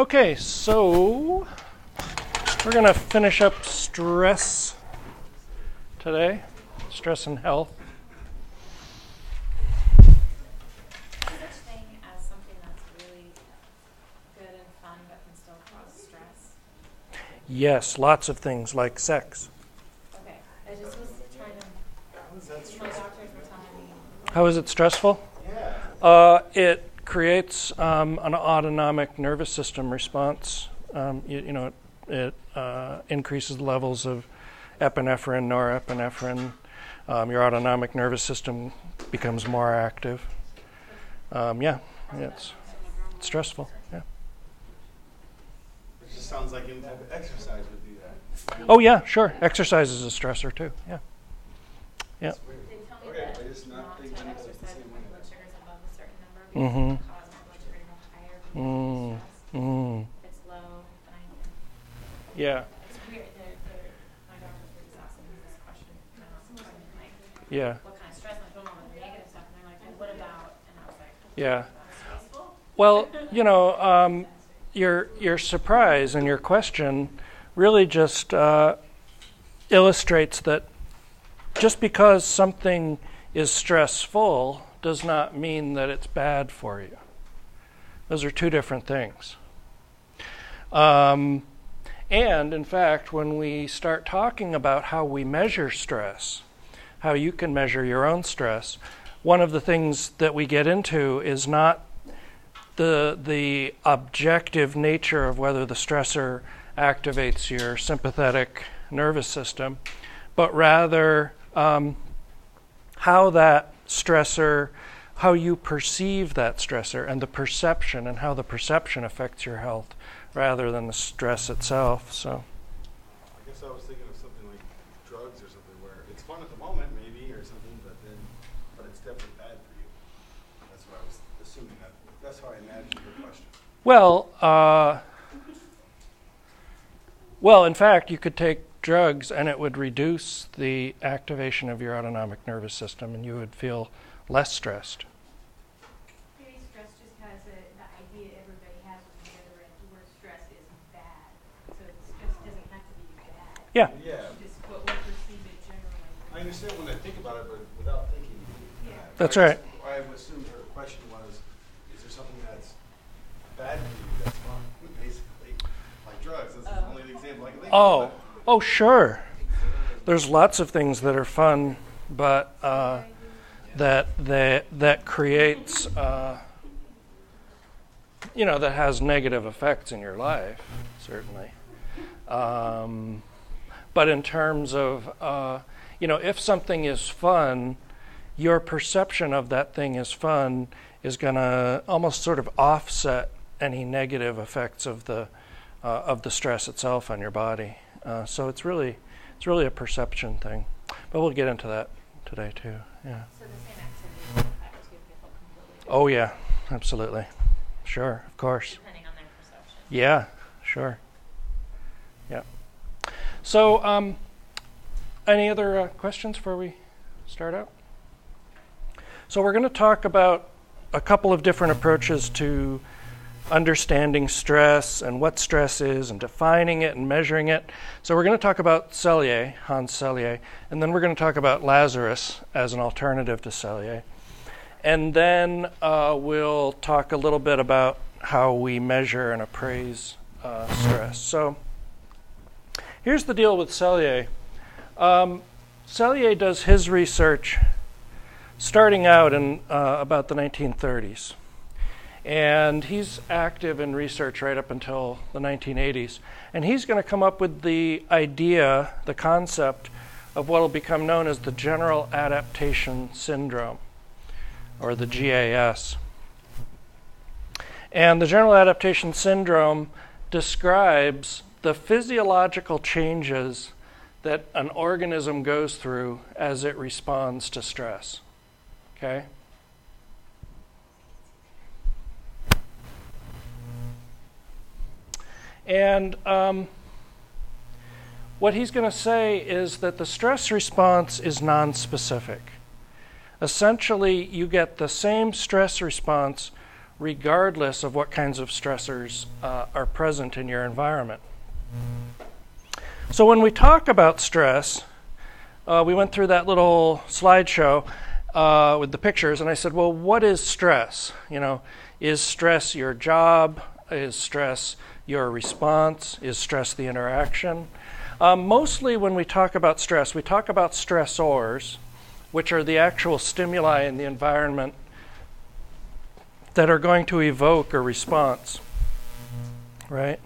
Okay, so we're going to finish up stress today, stress and health. such thing as something that's really good and fun but can still cause stress? Yes, lots of things like sex. Okay, I just was trying to. My doctors were telling me. How is it stressful? Uh, it creates um, an autonomic nervous system response. Um, you, you know, it, it uh, increases levels of epinephrine, norepinephrine. Um, your autonomic nervous system becomes more active. Um, yeah, yeah, it's, it's stressful. Yeah. It just sounds like any type of exercise would do that. Oh yeah, sure. Exercise is a stressor too. Yeah. Yeah. Because Mm. Mm. Yeah. Yeah. what kind of stress? And I told them all the negative stuff. And they're like, what about? And I was like, Yeah. Well, you know, um, your your surprise and your question really just uh, illustrates that just because something is stressful does not mean that it's bad for you. Those are two different things. Um, and in fact, when we start talking about how we measure stress, how you can measure your own stress, one of the things that we get into is not the the objective nature of whether the stressor activates your sympathetic nervous system, but rather um, how that stressor, how you perceive that stressor, and the perception, and how the perception affects your health, rather than the stress itself. So, I guess I was thinking of something like drugs or something where it's fun at the moment, maybe, or something, but then, but it's definitely bad for you. That's what I was assuming. That that's how I imagined your question. well, uh, well, in fact, you could take drugs and it would reduce the activation of your autonomic nervous system, and you would feel less stressed. Stress has a, the idea everybody has with the other stress is bad. So stress doesn't have to be bad. Yeah. Yeah. Just what we perceive it generally. I understand when I think about it, but without thinking. Yeah. That's I right. just- I assumed her question was, is there something that's bad for you that's fun, basically, like drugs? That's the Oh. only example I can think Oh, of. oh, sure. There's lots of things that are fun, but uh, that that that creates, uh, you know, that has negative effects in your life, certainly. Um, but in terms of, uh, you know, if something is fun, your perception of that thing as fun is going to almost sort of offset any negative effects of the uh, of the stress itself on your body. Uh, so it's really it's really a perception thing. But we'll get into that today too. Yeah. So the same activity will affect two people completely Oh yeah, absolutely. Sure, of course. depending on their perception. Yeah, sure. Yeah. So, um, any other uh, questions before we start out? So, we're going to talk about a couple of different approaches to understanding stress and what stress is and defining it and measuring it. So, we're going to talk about Selye, Hans Selye, and then we're going to talk about Lazarus as an alternative to Selye. And then uh, we'll talk a little bit about how we measure and appraise uh, stress. So here's the deal with Selye. Um, Selye does his research starting out in uh, about the 1930s. And he's active in research right up until the 1980s. And he's going to come up with the idea, the concept of what will become known as the General Adaptation Syndrome or the GAS. And the General Adaptation Syndrome describes the physiological changes that an organism goes through as it responds to stress. Okay? And um, what he's going to say is that the stress response is nonspecific essentially you get the same stress response regardless of what kinds of stressors uh, are present in your environment. So, when we talk about stress, uh, we went through that little slideshow uh, with the pictures, and I said, Well, what is stress? You know, is stress your job? Is stress your response? Is stress the interaction? Um, mostly, when we talk about stress, we talk about stressors, which are the actual stimuli in the environment that are going to evoke a response, right?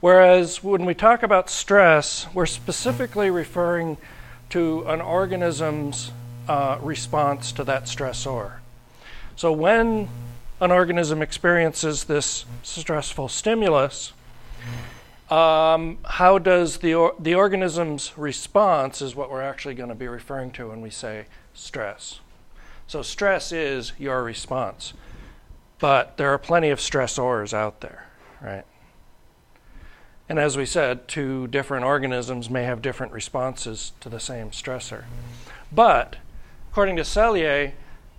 Whereas when we talk about stress, we're specifically referring to an organism's uh, response to that stressor. So when an organism experiences this stressful stimulus, um, how does the, or- the organism's response is what we're actually going to be referring to when we say stress. So, stress is your response. But there are plenty of stressors out there, right? And as we said, two different organisms may have different responses to the same stressor. But, according to Selye,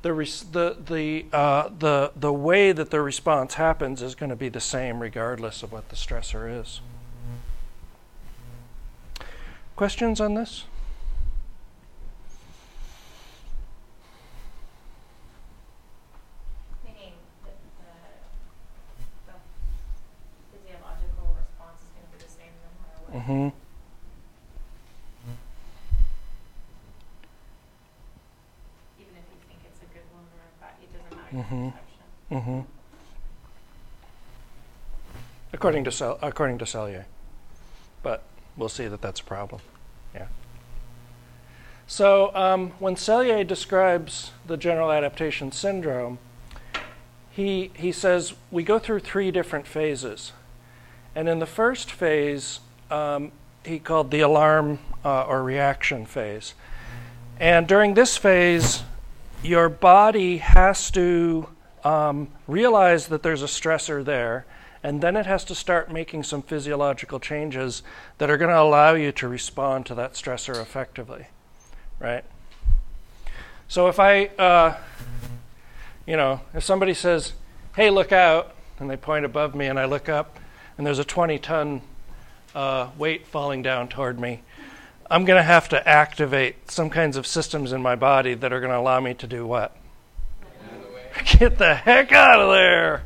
the, res- the, the, uh, the, the way that the response happens is going to be the same regardless of what the stressor is. Questions on this? Meaning that the, the physiological response is gonna be the same no matter what. Mm-hmm. Even if you think it's a good one or a bad, Mhm. Mm-hmm. According to Sel- according to Selye, but we'll see that that's a problem. Yeah. So um, when Selye describes the general adaptation syndrome, he he says we go through three different phases, and in the first phase, um, he called the alarm uh, or reaction phase, and during this phase, your body has to um, realize that there's a stressor there, and then it has to start making some physiological changes that are going to allow you to respond to that stressor effectively, right? So if I, uh, you know, if somebody says, "Hey, look out," and they point above me, and I look up, and there's a 20-ton uh, weight falling down toward me. I'm going to have to activate some kinds of systems in my body that are going to allow me to do what? Get the heck out of there.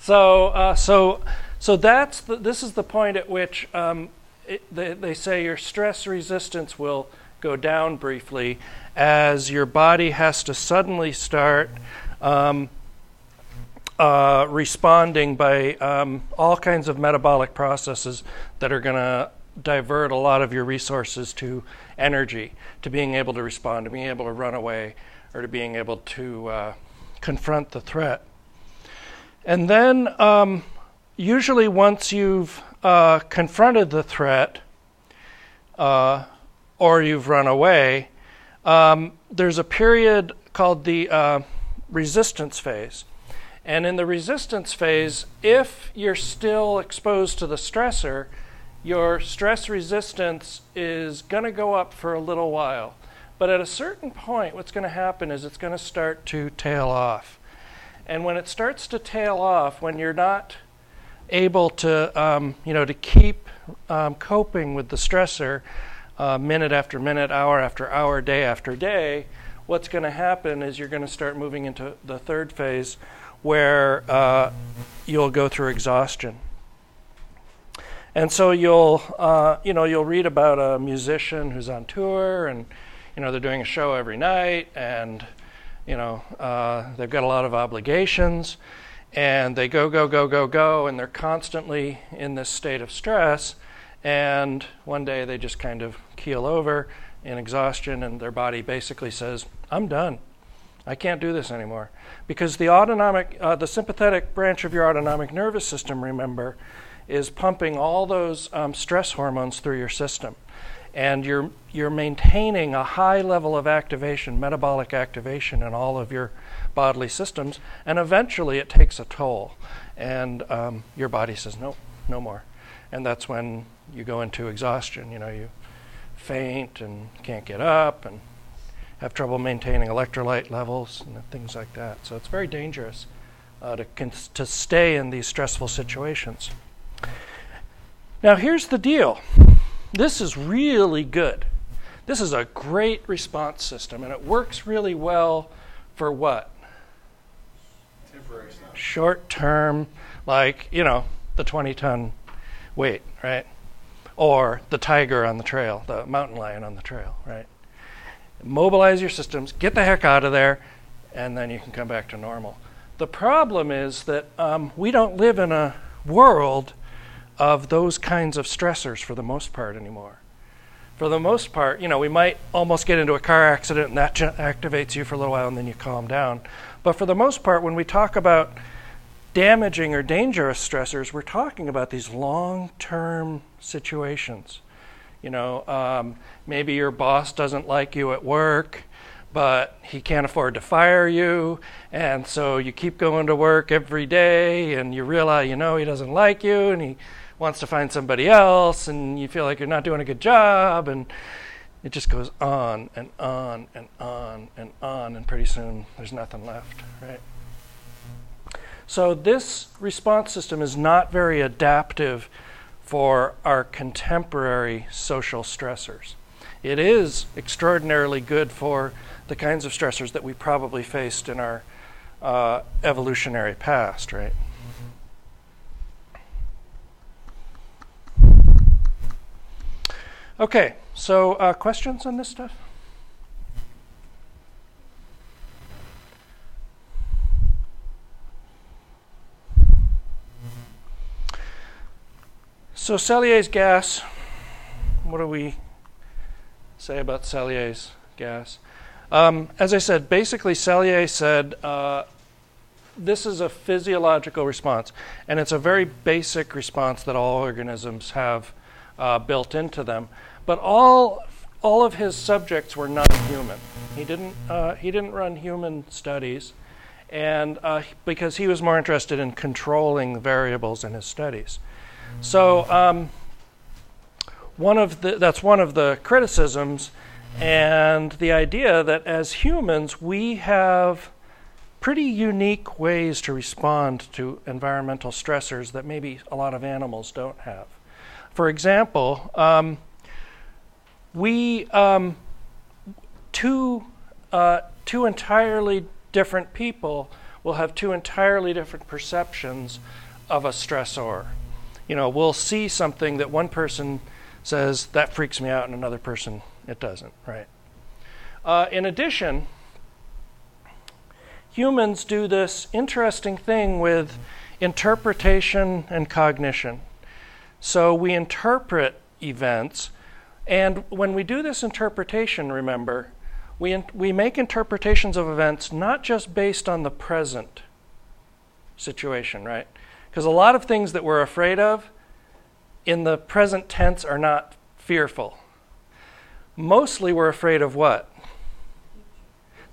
So, uh, so, so that's the, this is the point at which um, it, they, they say your stress resistance will go down briefly as your body has to suddenly start um, uh, responding by um, all kinds of metabolic processes that are going to divert a lot of your resources to energy, to being able to respond, to being able to run away, or to being able to uh, confront the threat. And then, um, usually, once you've uh, confronted the threat uh, or you've run away, um, there's a period called the uh, resistance phase. And in the resistance phase, if you're still exposed to the stressor, your stress resistance is going to go up for a little while. But at a certain point, what's going to happen is it's going to start to tail off. And when it starts to tail off, when you're not able to, um, you know, to keep um, coping with the stressor uh, minute after minute, hour after hour, day after day, what's going to happen is you're going to start moving into the third phase where uh, you'll go through exhaustion. And so you'll, uh, you know, you'll read about a musician who's on tour, and you know they're doing a show every night, and you know uh, they've got a lot of obligations, and they go, go, go, go, go, and they're constantly in this state of stress. And one day they just kind of keel over in exhaustion, and their body basically says, "I'm done. I can't do this anymore." Because the autonomic, uh, the sympathetic branch of your autonomic nervous system, remember, is pumping all those um, stress hormones through your system. And you're, you're maintaining a high level of activation, metabolic activation in all of your bodily systems. And eventually it takes a toll. And um, your body says, no, no more. And that's when you go into exhaustion. You know, you faint and can't get up and have trouble maintaining electrolyte levels and things like that. So it's very dangerous uh, to, to stay in these stressful situations. Now, here's the deal this is really good. This is a great response system, and it works really well for what? Temporary stuff. Short term, like, you know, the 20 ton weight, right? Or the tiger on the trail, the mountain lion on the trail, right? Mobilize your systems, get the heck out of there, and then you can come back to normal. The problem is that um, we don't live in a world of those kinds of stressors for the most part anymore. For the most part, you know, we might almost get into a car accident and that activates you for a little while and then you calm down. But for the most part, when we talk about damaging or dangerous stressors, we're talking about these long term situations. You know, um, maybe your boss doesn't like you at work, but he can't afford to fire you, and so you keep going to work every day, and you realize, you know, he doesn't like you, and he wants to find somebody else, and you feel like you're not doing a good job, and it just goes on and on and on and on, and pretty soon there's nothing left, right? So, this response system is not very adaptive for our contemporary social stressors. It is extraordinarily good for the kinds of stressors that we probably faced in our uh, evolutionary past, right? Okay, so uh, questions on this stuff? So Selye's gas, what do we say about Selye's gas? Um, as I said, basically Selye said uh, this is a physiological response, and it's a very basic response that all organisms have uh, built into them. But all all of his subjects were non-human. He didn't uh, he didn't run human studies, and uh, because he was more interested in controlling variables in his studies. So um, one of the, that's one of the criticisms, and the idea that as humans we have pretty unique ways to respond to environmental stressors that maybe a lot of animals don't have. For example, um, we um, two uh, two entirely different people will have two entirely different perceptions of a stressor you know, we'll see something that one person says that freaks me out, and another person it doesn't, right? Uh, in addition, humans do this interesting thing with interpretation and cognition. So we interpret events, and when we do this interpretation, remember, we, in, we make interpretations of events not just based on the present situation, right? Because a lot of things that we're afraid of in the present tense are not fearful. Mostly we're afraid of what?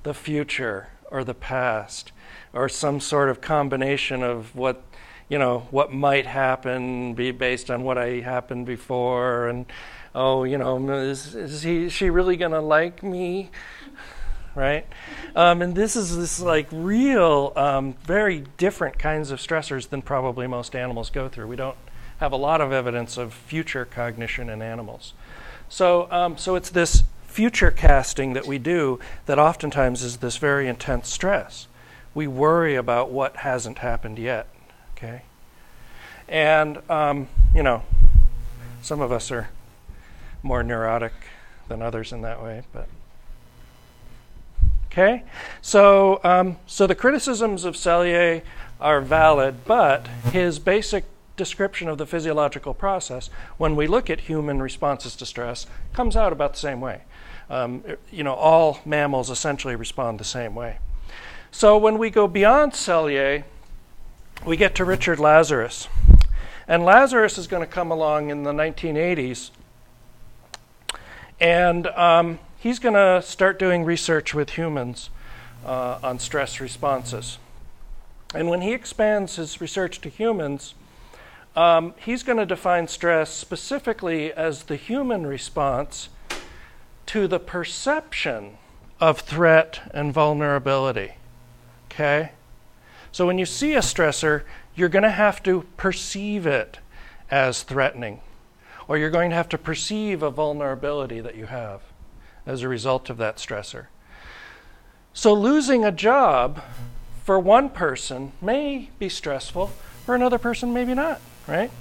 The future or the past or some sort of combination of what you know what might happen be based on what I happened before and oh you know is, is he she really gonna like me right? Um, and this is this like real, um, very different kinds of stressors than probably most animals go through. We don't have a lot of evidence of future cognition in animals. So, um, so it's this future casting that we do that oftentimes is this very intense stress. We worry about what hasn't happened yet. Okay, and um, you know, some of us are more neurotic than others in that way, but. Okay, so um, so the criticisms of Selye are valid, but his basic description of the physiological process, when we look at human responses to stress, comes out about the same way. Um, you know, all mammals essentially respond the same way. So when we go beyond Selye, we get to Richard Lazarus. And Lazarus is going to come along in the 1980s. And um, he's going to start doing research with humans uh, on stress responses. And when he expands his research to humans, um, he's going to define stress specifically as the human response to the perception of threat and vulnerability. Okay? So when you see a stressor, you're going to have to perceive it as threatening, or you're going to have to perceive a vulnerability that you have as a result of that stressor. So losing a job for one person may be stressful, for another person, maybe not, right?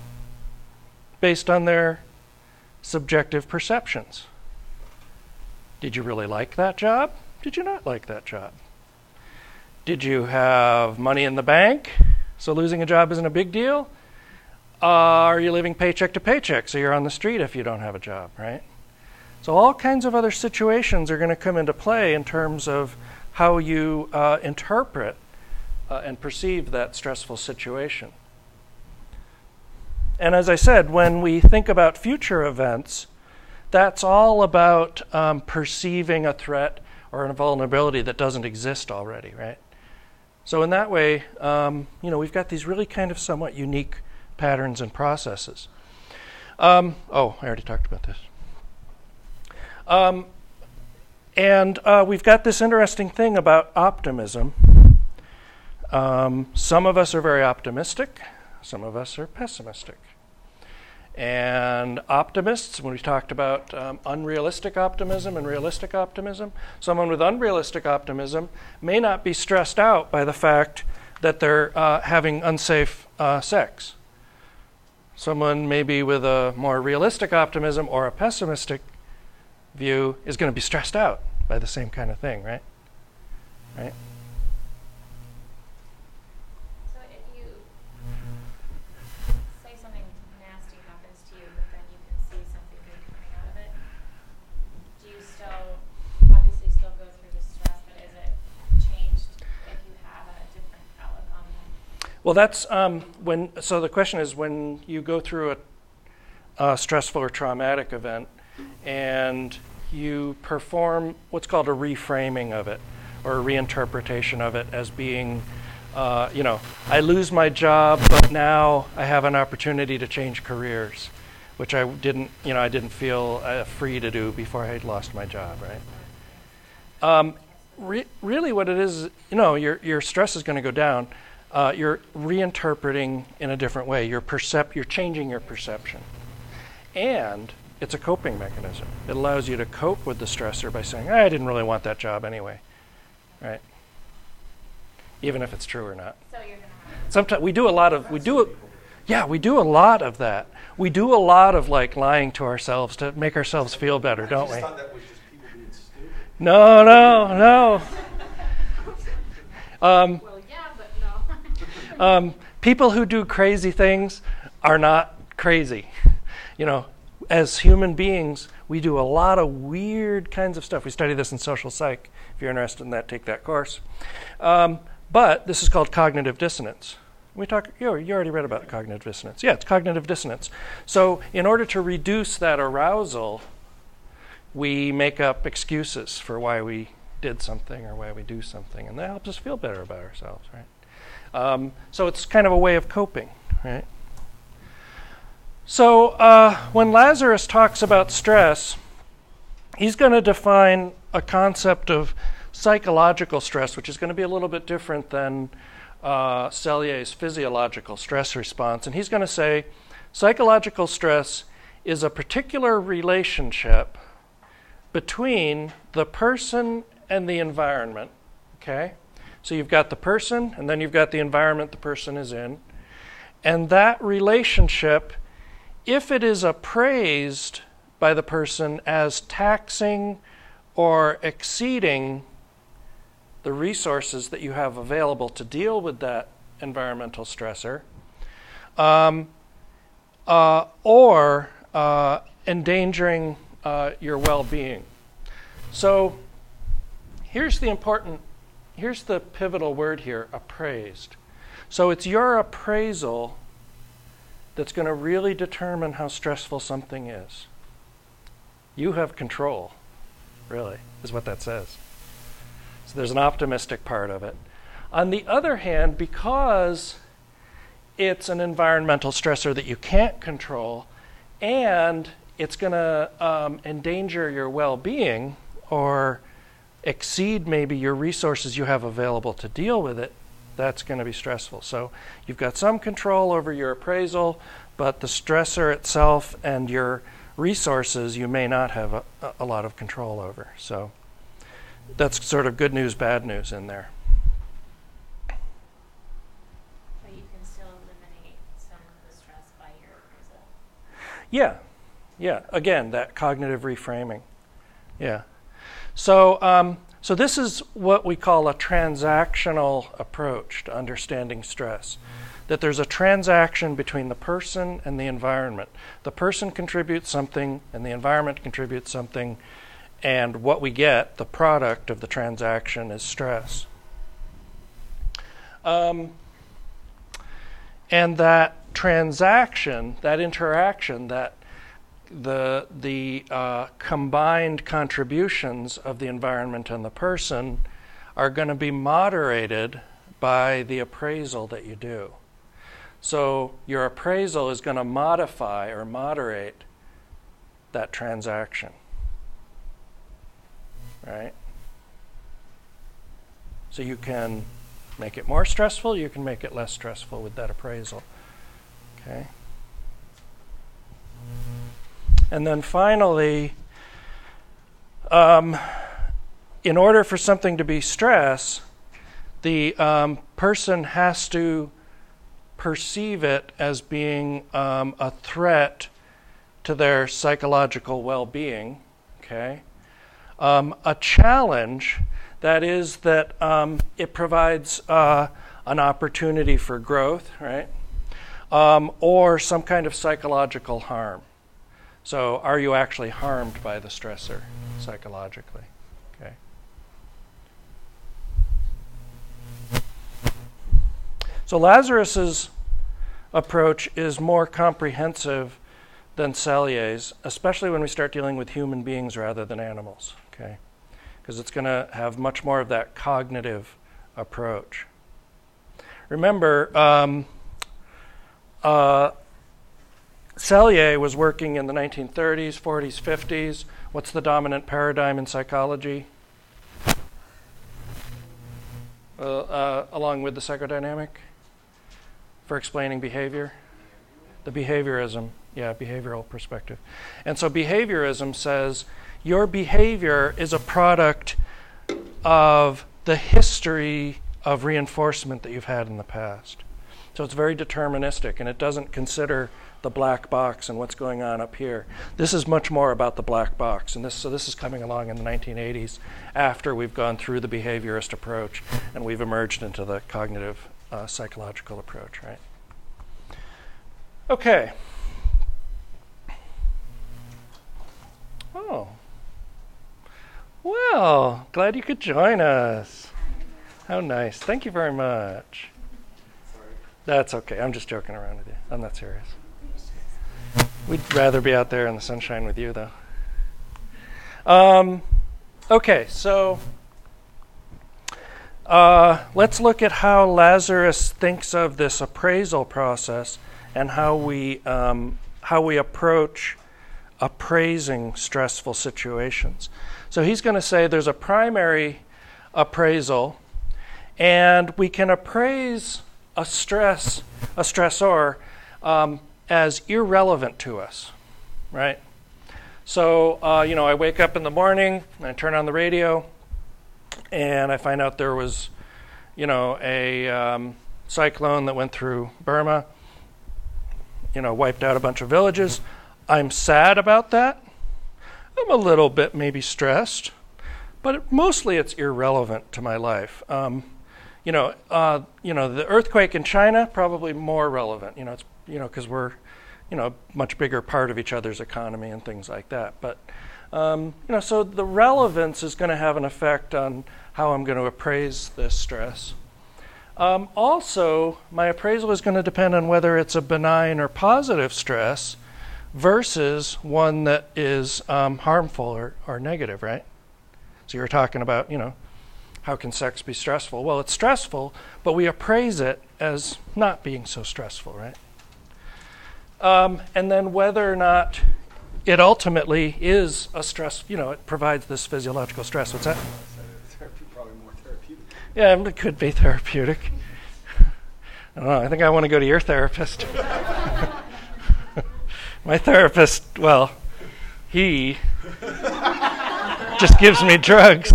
Based on their subjective perceptions. Did you really like that job? Did you not like that job? Did you have money in the bank? So losing a job isn't a big deal? Uh, are you living paycheck to paycheck? So you're on the street if you don't have a job, right? So all kinds of other situations are going to come into play in terms of how you uh, interpret uh, and perceive that stressful situation. And as I said, when we think about future events, that's all about um, perceiving a threat or a vulnerability that doesn't exist already, right? So in that way, um, you know, we've got these really kind of somewhat unique patterns and processes. Um, oh, I already talked about this. Um, and uh, we've got this interesting thing about optimism. Um, some of us are very optimistic, some of us are pessimistic. And optimists, when we talked about um, unrealistic optimism and realistic optimism, someone with unrealistic optimism may not be stressed out by the fact that they're uh, having unsafe uh, sex. Someone maybe with a more realistic optimism or a pessimistic view is going to be stressed out by the same kind of thing, right? Right? So if you say something nasty happens to you, but then you can see something good coming out of it, do you still, obviously still go through the stress, but is it changed if you have a different outlook on them? Well, that's um, when. So the question is when you go through a, a stressful or traumatic event, and you perform what's called a reframing of it, or a reinterpretation of it as being, uh, you know, I lose my job, but now I have an opportunity to change careers, which I didn't, you know, I didn't feel uh, free to do before I had lost my job, right? Um, re- really, what it is, you know, your your stress is going to go down. Uh, you're reinterpreting in a different way. You're percep- You're changing your perception, and it's a coping mechanism. It allows you to cope with the stressor by saying, "I didn't really want that job anyway," right? Even if it's true or not. So you're gonna have, Sometimes we do a lot of we do it. Yeah, we do a lot of that. We do a lot of like lying to ourselves to make ourselves feel better, don't we? just thought that was just people being stupid. No, no, no. Um, well, yeah, but no. Um, people who do crazy things are not crazy. You know, as human beings, we do a lot of weird kinds of stuff. We study this in social psych. If you're interested in that, take that course. Um, but this is called cognitive dissonance. We talk. You, you already read about cognitive dissonance. Yeah, it's cognitive dissonance. So, in order to reduce that arousal, we make up excuses for why we did something or why we do something, and that helps us feel better about ourselves, right? Um, so it's kind of a way of coping, right? So uh, when Lazarus talks about stress, he's going to define a concept of psychological stress, which is going to be a little bit different than uh, Selye's physiological stress response. And he's going to say psychological stress is a particular relationship between the person and the environment. Okay? So you've got the person, and then you've got the environment the person is in. And that relationship, if it is appraised by the person as taxing or exceeding the resources that you have available to deal with that environmental stressor, um, uh, or uh, endangering uh, your well being. So here's the important, here's the pivotal word here appraised. So it's your appraisal that's going to really determine how stressful something is. You have control, really, is what that says. So there's an optimistic part of it. On the other hand, because it's an environmental stressor that you can't control and it's going to um, endanger your well being or exceed maybe your resources you have available to deal with it, that's going to be stressful. So you've got some control over your appraisal, but the stressor itself and your resources you may not have a, a lot of control over. So that's sort of good news, bad news in there. But you can still eliminate some of the stress by your appraisal. Yeah, yeah. Again, that cognitive reframing. Yeah. So, um, so this is what we call a transactional approach to understanding stress. That there's a transaction between the person and the environment. The person contributes something, and the environment contributes something, and what we get, the product of the transaction, is stress. Um, and that transaction, that interaction, that the the uh, combined contributions of the environment and the person are going to be moderated by the appraisal that you do. So your appraisal is going to modify or moderate that transaction. Right? So you can make it more stressful, you can make it less stressful with that appraisal. Okay? And then finally, um, in order for something to be stress, the um, person has to perceive it as being um, a threat to their psychological well being. Okay? Um, a challenge, that is, that um, it provides uh, an opportunity for growth, right? Um, or some kind of psychological harm. So, are you actually harmed by the stressor psychologically? Okay. So, Lazarus's approach is more comprehensive than Selye's, especially when we start dealing with human beings rather than animals. Okay, because it's going to have much more of that cognitive approach. Remember, um, uh, Selye was working in the 1930s, 40s, 50s. What's the dominant paradigm in psychology? Uh, uh, along with the psychodynamic for explaining behavior? The behaviorism, yeah, behavioral perspective. And so behaviorism says your behavior is a product of the history of reinforcement that you've had in the past. So it's very deterministic and it doesn't consider the black box and what's going on up here. This is much more about the black box, and this so this is coming along in the 1980s after we've gone through the behaviorist approach and we've emerged into the cognitive uh, psychological approach, right? Okay. Oh. Well, glad you could join us. How nice. Thank you very much. That's okay. I'm just joking around with you. I'm not serious. We'd rather be out there in the sunshine with you, though. Um, okay, so uh, let's look at how Lazarus thinks of this appraisal process and how we um, how we approach appraising stressful situations. So he's going to say there's a primary appraisal, and we can appraise a stress a stressor. Um, as irrelevant to us, right? So, uh, you know, I wake up in the morning and I turn on the radio and I find out there was, you know, a um, cyclone that went through Burma, you know, wiped out a bunch of villages. I'm sad about that. I'm a little bit maybe stressed, but it, mostly it's irrelevant to my life. Um, you know, uh, you know, the earthquake in China probably more relevant. You know, it's you know, because we're, you know, a much bigger part of each other's economy and things like that. But, um, you know, so the relevance is going to have an effect on how I'm going to appraise this stress. Um, also, my appraisal is going to depend on whether it's a benign or positive stress versus one that is um, harmful or, or negative, right? So you're talking about, you know, how can sex be stressful? Well, it's stressful, but we appraise it as not being so stressful, right? Um, and then whether or not it ultimately is a stress, you know, it provides this physiological stress. What's that? Therapy, probably more therapeutic. Yeah, it could be therapeutic. I don't know. I think I want to go to your therapist. My therapist, well, he just gives me drugs.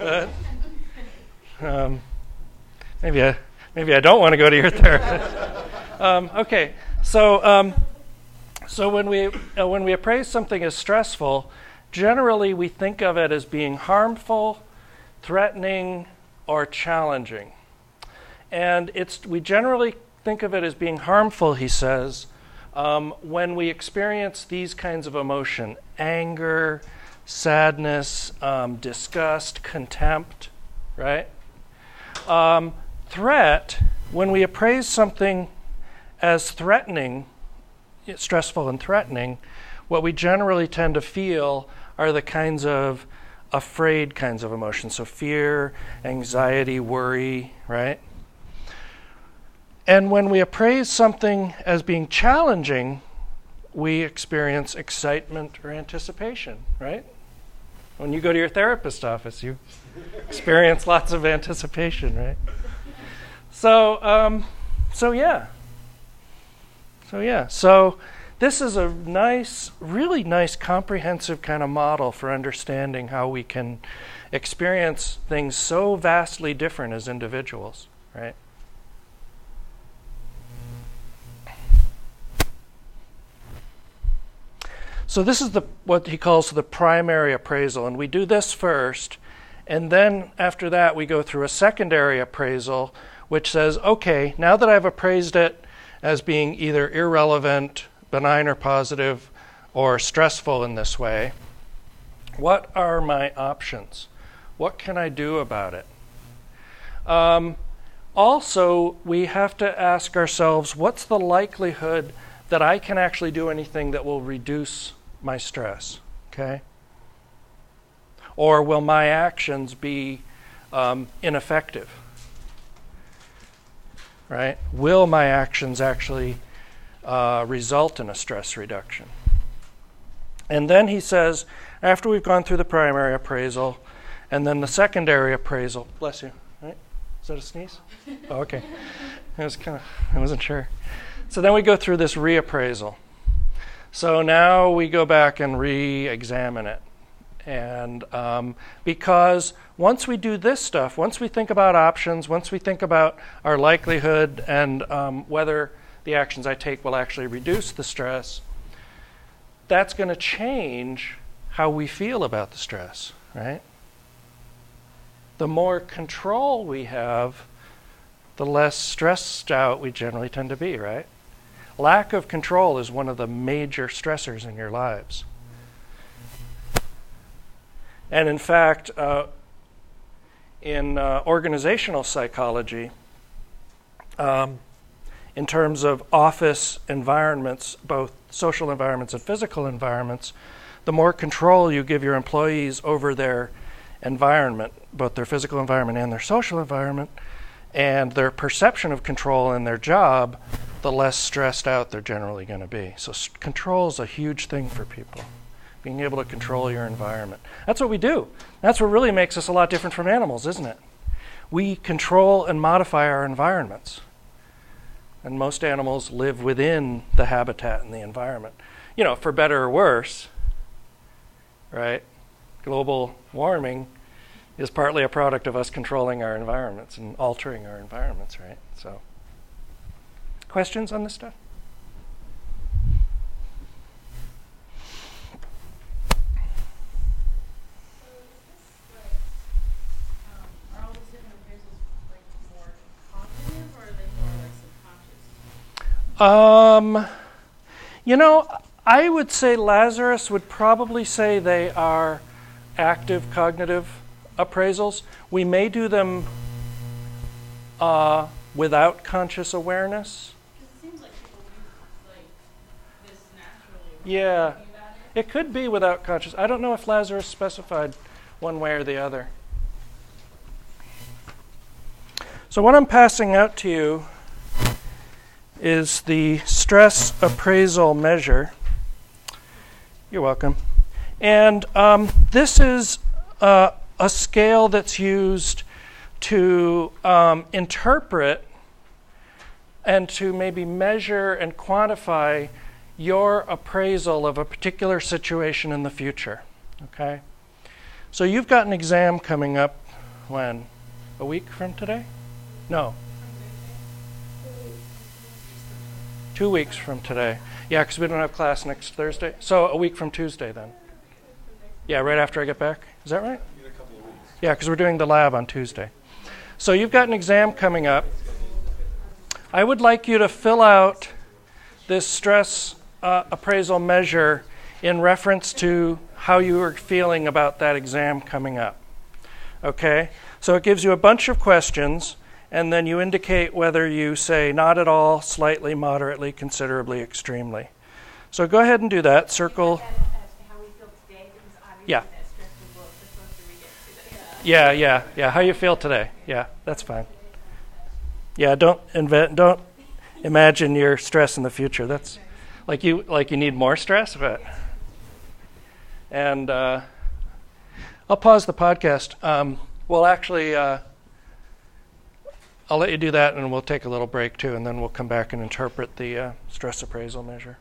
But, um, maybe I, maybe I don't want to go to your therapist. Um, okay, so um, so when we uh, when we appraise something as stressful, generally we think of it as being harmful, threatening, or challenging. And it's, we generally think of it as being harmful, he says, um, when we experience these kinds of emotion anger, sadness, um, disgust, contempt, right? Um, threat, when we appraise something as threatening, stressful and threatening, what we generally tend to feel are the kinds of afraid kinds of emotions. So fear, anxiety, worry, right? And when we appraise something as being challenging, we experience excitement or anticipation, right? When you go to your therapist office, you experience lots of anticipation, right? So, um, so yeah. So yeah. So this is a nice, really nice, comprehensive kind of model for understanding how we can experience things so vastly different as individuals, right? So this is the what he calls the primary appraisal, and we do this first, and then after that we go through a secondary appraisal, which says, okay, now that I've appraised it as being either irrelevant benign or positive or stressful in this way, what are my options? What can I do about it? Um, also, we have to ask ourselves what's the likelihood that I can actually do anything that will reduce my stress? Okay? Or will my actions be um, ineffective? Right? Will my actions actually uh, result in a stress reduction. And then he says, after we've gone through the primary appraisal and then the secondary appraisal, bless you, right? Is that a sneeze? Oh, okay. I was kind of, I wasn't sure. So then we go through this reappraisal. So now we go back and re examine it. And um, because once we do this stuff, once we think about options, once we think about our likelihood and um, whether the actions I take will actually reduce the stress, that's going to change how we feel about the stress, right? The more control we have, the less stressed out we generally tend to be, right? Lack of control is one of the major stressors in your lives. And in fact, uh, in uh, organizational psychology, um, in terms of office environments, both social environments and physical environments, the more control you give your employees over their environment, both their physical environment and their social environment, and their perception of control in their job, the less stressed out they're generally going to be. So, control is a huge thing for people. Being able to control your environment. That's what we do. That's what really makes us a lot different from animals, isn't it? We control and modify our environments. And most animals live within the habitat and the environment. You know, for better or worse, right? Global warming is partly a product of us controlling our environments and altering our environments, right? So, questions on this stuff? Um, you know, I would say Lazarus would probably say they are active cognitive appraisals. We may do them uh, without conscious awareness. yeah, it could be without conscious. I don't know if Lazarus specified one way or the other. So, what I'm passing out to you is the stress appraisal measure. You're welcome. And um, this is uh, a scale that's used to um, interpret and to maybe measure and quantify your appraisal of a particular situation in the future. Okay? So you've got an exam coming up when? A week from today? No. Two weeks from today. Yeah, because we don't have class next Thursday. So a week from Tuesday then. Yeah, right after I get back. Is that right? In a couple of weeks. Yeah, because we're doing the lab on Tuesday. So you've got an exam coming up. I would like you to fill out this stress uh, appraisal measure in reference to how you are feeling about that exam coming up. Okay? So it gives you a bunch of questions, and then you indicate whether you say not at all, slightly, moderately, considerably, extremely. So go ahead and do that. Circle. As to how we feel today, Yeah. that stressful book, the closer we get to that. Yeah, yeah, yeah. How you feel today? Yeah, that's fine. Yeah, don't invent, don't imagine your stress in the future. That's like you, like you need more stress, but. And uh, I'll pause the podcast. Um, well, actually, uh, I'll let you do that, and we'll take a little break too, and then we'll come back and interpret the uh, stress appraisal measure.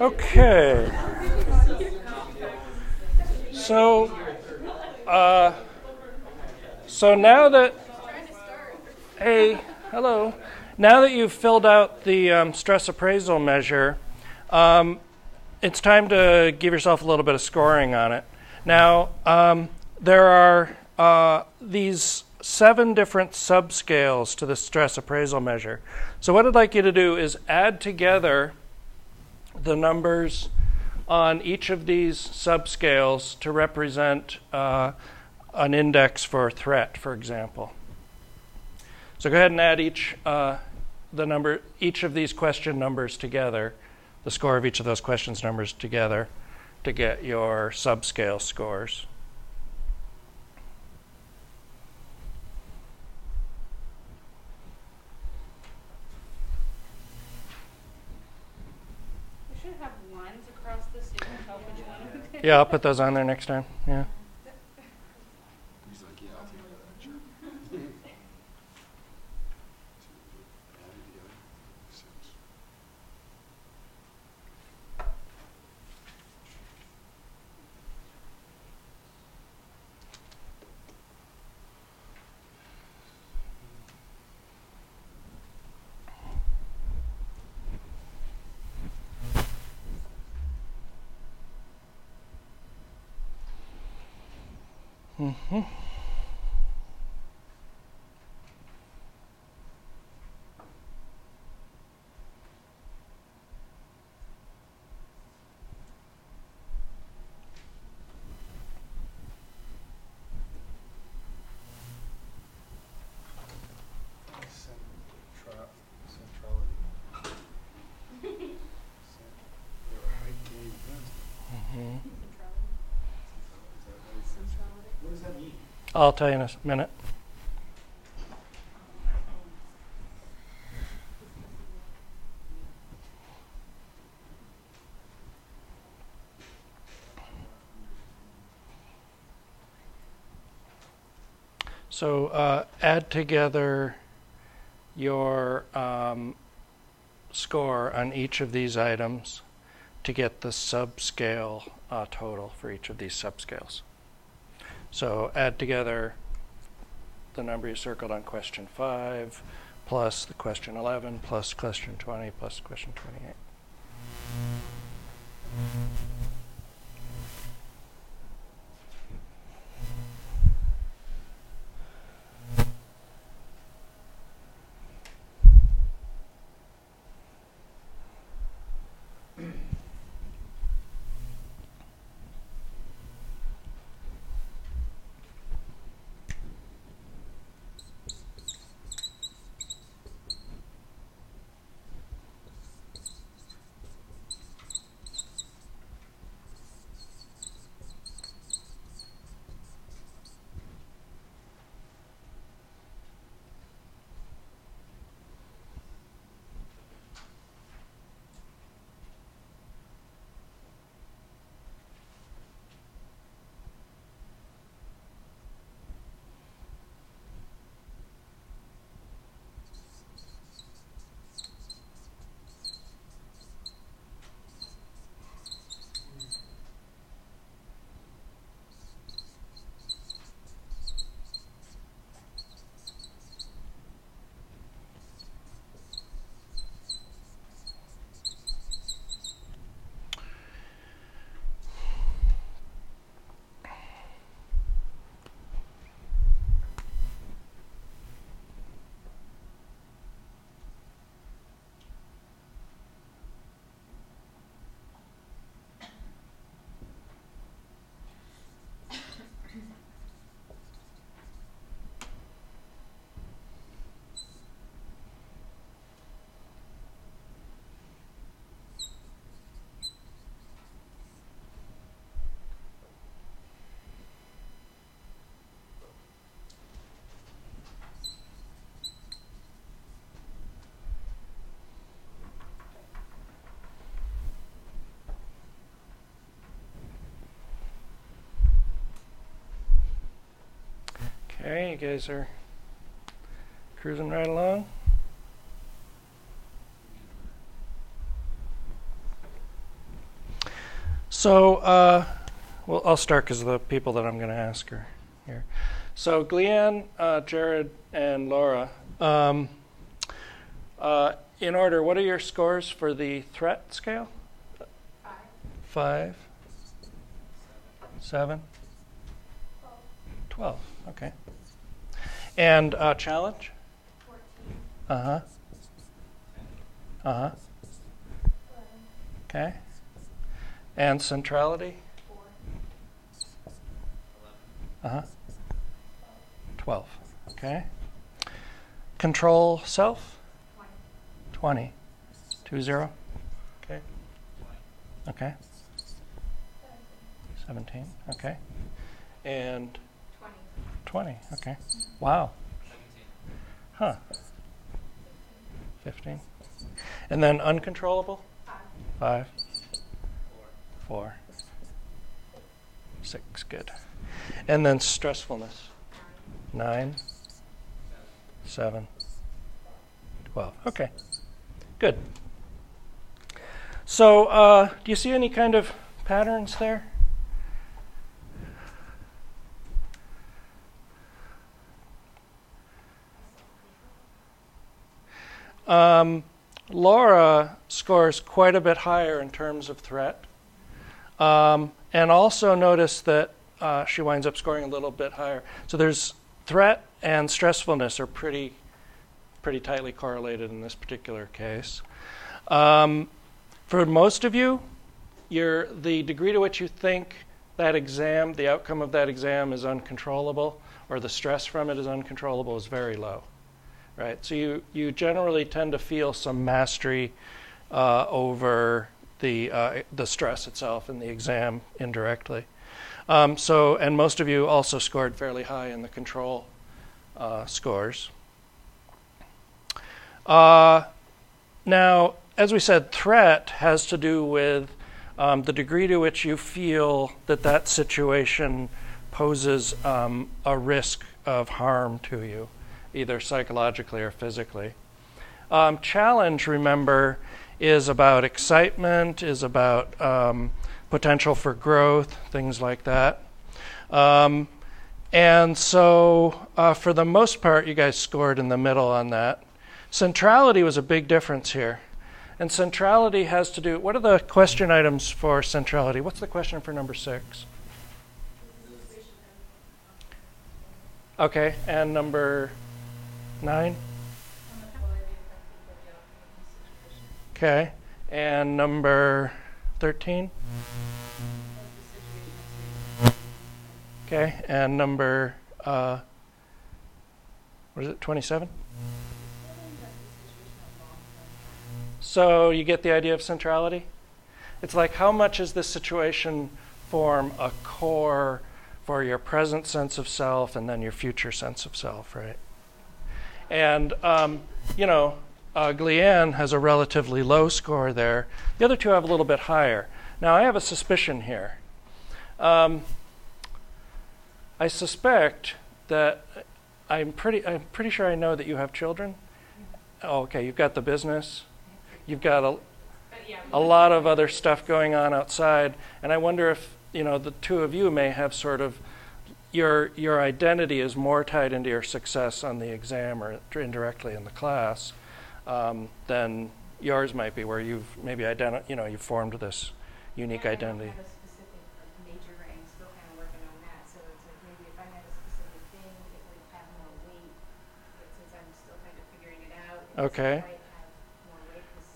Okay. So, uh, so now that, hey, hello. Now that you've filled out the um, stress appraisal measure, um, it's time to give yourself a little bit of scoring on it. Now, um, there are uh, these seven different subscales to the stress appraisal measure. So, what I'd like you to do is add together the numbers on each of these subscales to represent uh, an index for threat, for example. So go ahead and add each uh, the number each of these question numbers together, the score of each of those questions numbers together, to get your subscale scores. We should have lines across this so you can tell which one. Yeah, I'll put those on there next time. Yeah. He's like, yeah, I'll take that, sure. hmm Centra- Centrality. Cent- or height gain density. hmm Is that what it says? What does that mean? I'll tell you in a minute. So uh, add together your um, score on each of these items to get the subscale uh, total for each of these subscales. So add together the number you circled on question 5 plus the question 11 plus question 20 plus question 28. Okay, you guys are cruising right along. So, uh, well, I'll start because the people that I'm going to ask are here. So, Gleanne, uh, Jared, and Laura, um, uh, in order, what are your scores for the threat scale? Five. Five? Seven? Twelve, okay. And uh, challenge? Fourteen, Uh huh. Uh huh. Okay. And centrality? Uh huh. Twelve. Okay. Control self? twenty, Twenty. Two zero? Okay. Okay. seventeen, Seventeen. Okay. And twenty, twenty. Okay. Wow. Huh. Fifteen. And then uncontrollable? five, Five. Four. Six. Good. And then stressfulness? nine, Nine. Seven. Twelve. Okay. Good. So, uh, do you see any kind of patterns there? Um, Laura scores quite a bit higher in terms of threat. Um, and also notice that uh, she winds up scoring a little bit higher. So there's threat and stressfulness are pretty, pretty tightly correlated in this particular case. Um, for most of you, the degree to which you think that exam, the outcome of that exam is uncontrollable, or the stress from it is uncontrollable, is very low. Right? So you, you generally tend to feel some mastery uh, over the, uh, the stress itself in the exam indirectly. Um, so, and most of you also scored fairly high in the control uh, scores. Uh, now, as we said, threat has to do with um, the degree to which you feel that that situation poses um, a risk of harm to you, either psychologically or physically. Um, challenge, remember, is about excitement, is about um, potential for growth, things like that. Um, and so, uh, for the most part, you guys scored in the middle on that. Centrality was a big difference here. And centrality has to do. What are the question items for centrality? What's the question for number six? Okay, and number nine? Okay, and number 13? Okay, and number, uh, what is it, 27? So you get the idea of centrality? It's like how much is this situation form a core for your present sense of self and then your future sense of self, right? And, um, you know, uh, Gleanne has a relatively low score there. The other two have a little bit higher. Now, I have a suspicion here. Um, I suspect that I'm pretty, I'm pretty sure I know that you have children. Oh, okay, you've got the business. You've got a, a lot of other stuff going on outside, and I wonder if you know the two of you may have sort of your your identity is more tied into your success on the exam or indirectly in the class um, than yours might be, where you've maybe identi- you know you've formed this unique And identity. I don't have a specific like, major rank, still kind of working on that, so it's like maybe if I had a specific thing, it would have more weight, but since I'm still kind of figuring it out, it Okay. might have more weight, 'cause,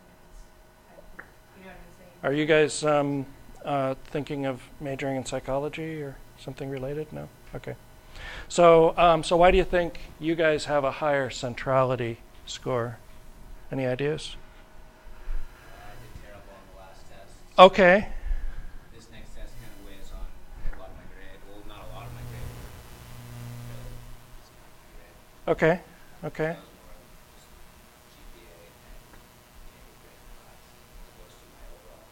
you know, it's, I- you know what I'm saying? Are you guys um, uh, thinking of majoring in psychology or something related? No. Okay. So, um, so why do you think you guys have a higher centrality score? Any ideas? I did terrible on the last test. Okay. This next test kind of weighs on a lot of my grade. Well, not a lot of my grade. Really, it's not my grade. Okay. Okay. That was more of just GPA and being able to grade the class as opposed to my overall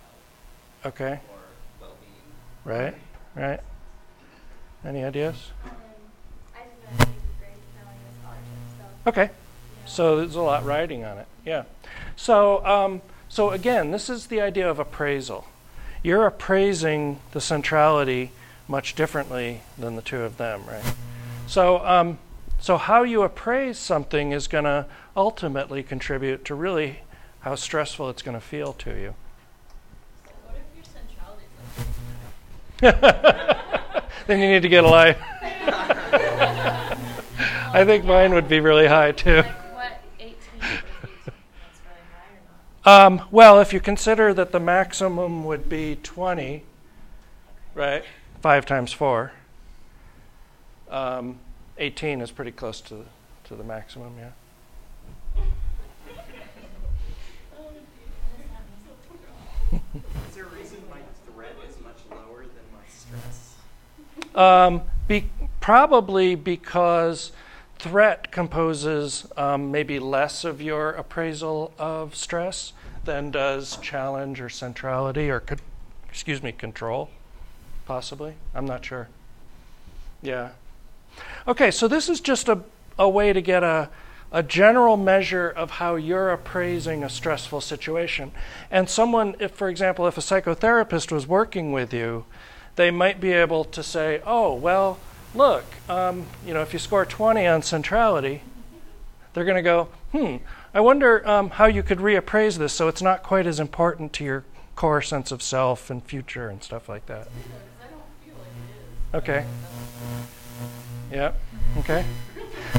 health Okay. Right. Right. Any ideas? Um, Okay. So there's a lot riding on it. Yeah. So, um, so again, this is the idea of appraisal. You're appraising the centrality much differently than the two of them, right? So, um, so how you appraise something is going to ultimately contribute to really how stressful it's going to feel to you. So then you need to get a life. I think mine would be really high too. What, 18? That's really high? Um, well, if you consider that the maximum would be 20, right? Five times four. Um, 18 is pretty close to, to the maximum, yeah. Is there a reason my threat is much lower than my stress? Um, be, probably because threat composes um, maybe less of your appraisal of stress than does challenge or centrality or, con- excuse me, control. Possibly. I'm not sure. Yeah. Okay, so this is just a, a way to get a, a general measure of how you're appraising a stressful situation. And someone, if, for example, if a psychotherapist was working with you, they might be able to say, oh, well, look, um, you know, if you score 20 on centrality, they're going to go, hmm, I wonder um, how you could reappraise this so it's not quite as important to your core sense of self and future and stuff like that. Okay. Yeah. Okay.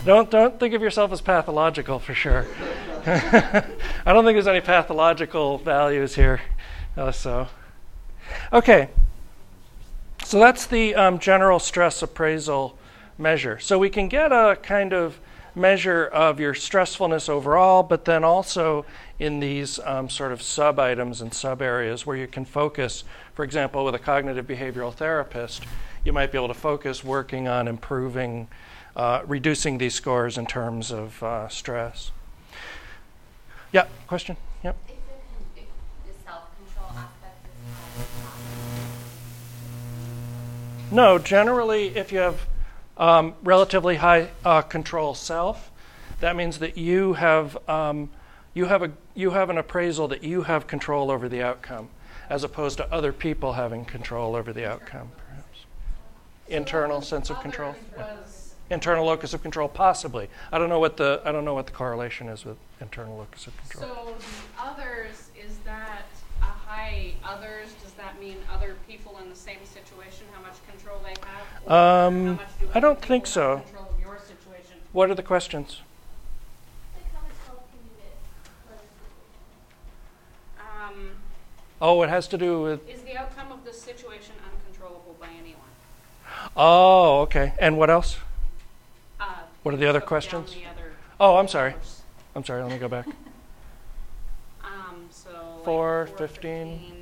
Don't don't think of yourself as pathological for sure. I don't think there's any pathological values here. Uh, so, okay. So that's the um, general stress appraisal measure. So we can get a kind of measure of your stressfulness overall, but then also in these um, sort of sub items and sub areas where you can focus. For example, with a cognitive behavioral therapist, you might be able to focus working on improving, uh, reducing these scores in terms of uh, stress. Yeah, question? Yep. No, generally, if you have um, relatively high uh, control self, that means that you have um, you have a you have an appraisal that you have control over the outcome, as opposed to other people having control over the outcome. Perhaps internal sense of control. Yeah. Internal locus of control, possibly. I don't know what the I don't know what the correlation is with internal locus of control. so the others, is that a high others? Does that mean other people in the same situation, um, do I don't think so. What are the questions? Um, oh, it has to do with. Is the outcome of this situation uncontrollable by anyone? Oh, okay. And what else? Uh, what are the other questions? The other oh, I'm sorry. I'm sorry. Let me go back. um, so. 4-15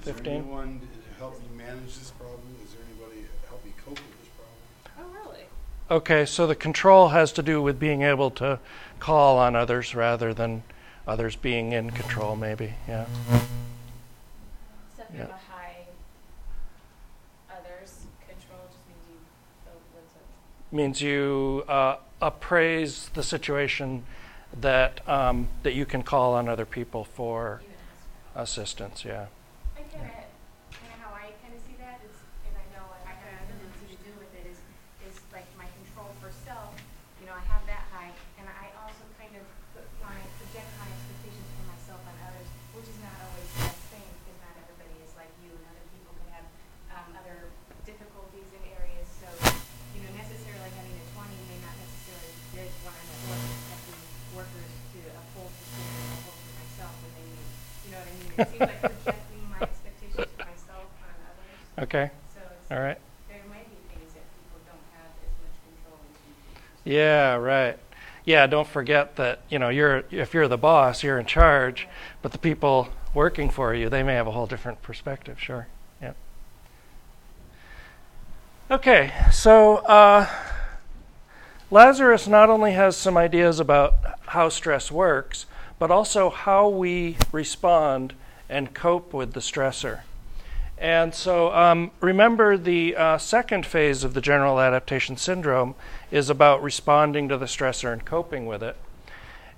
Is there 15? anyone to help you manage this problem? Is there anybody to help you cope with this problem? Oh, really? Okay, so the control has to do with being able to call on others rather than others being in control, maybe. Yeah. So Yeah. have others control, just means you, oh, what's it? Means you uh, appraise the situation that um, that you can call on other people for You can ask for assistance. Yeah. I get it. Kind of how I kind of see that is, and I know what I have a tendency to do with it is, is like my control for self, you know, I have that high, and I also kind of put my, project my expectations for myself on others, which is not always the best thing, because not everybody is like you, and other people can have, um, other difficulties in areas, so, you know, necessarily having a twenty may not necessarily be good when I'm at work expecting workers to uphold the standard I hold for myself, when they need, you know what I mean? It seems like projecting my expectations for myself on others, Okay. so it's, All right. there might be things that people don't have as much control. Yeah. Right. Yeah. Don't forget that you know you're if you're the boss, you're in charge, but the people working for you, they may have a whole different perspective. Sure. Yeah. Okay. So. Uh, Lazarus not only has some ideas about how stress works, but also how we respond and cope with the stressor. And so um, remember the uh, second phase of the general adaptation syndrome is about responding to the stressor and coping with it.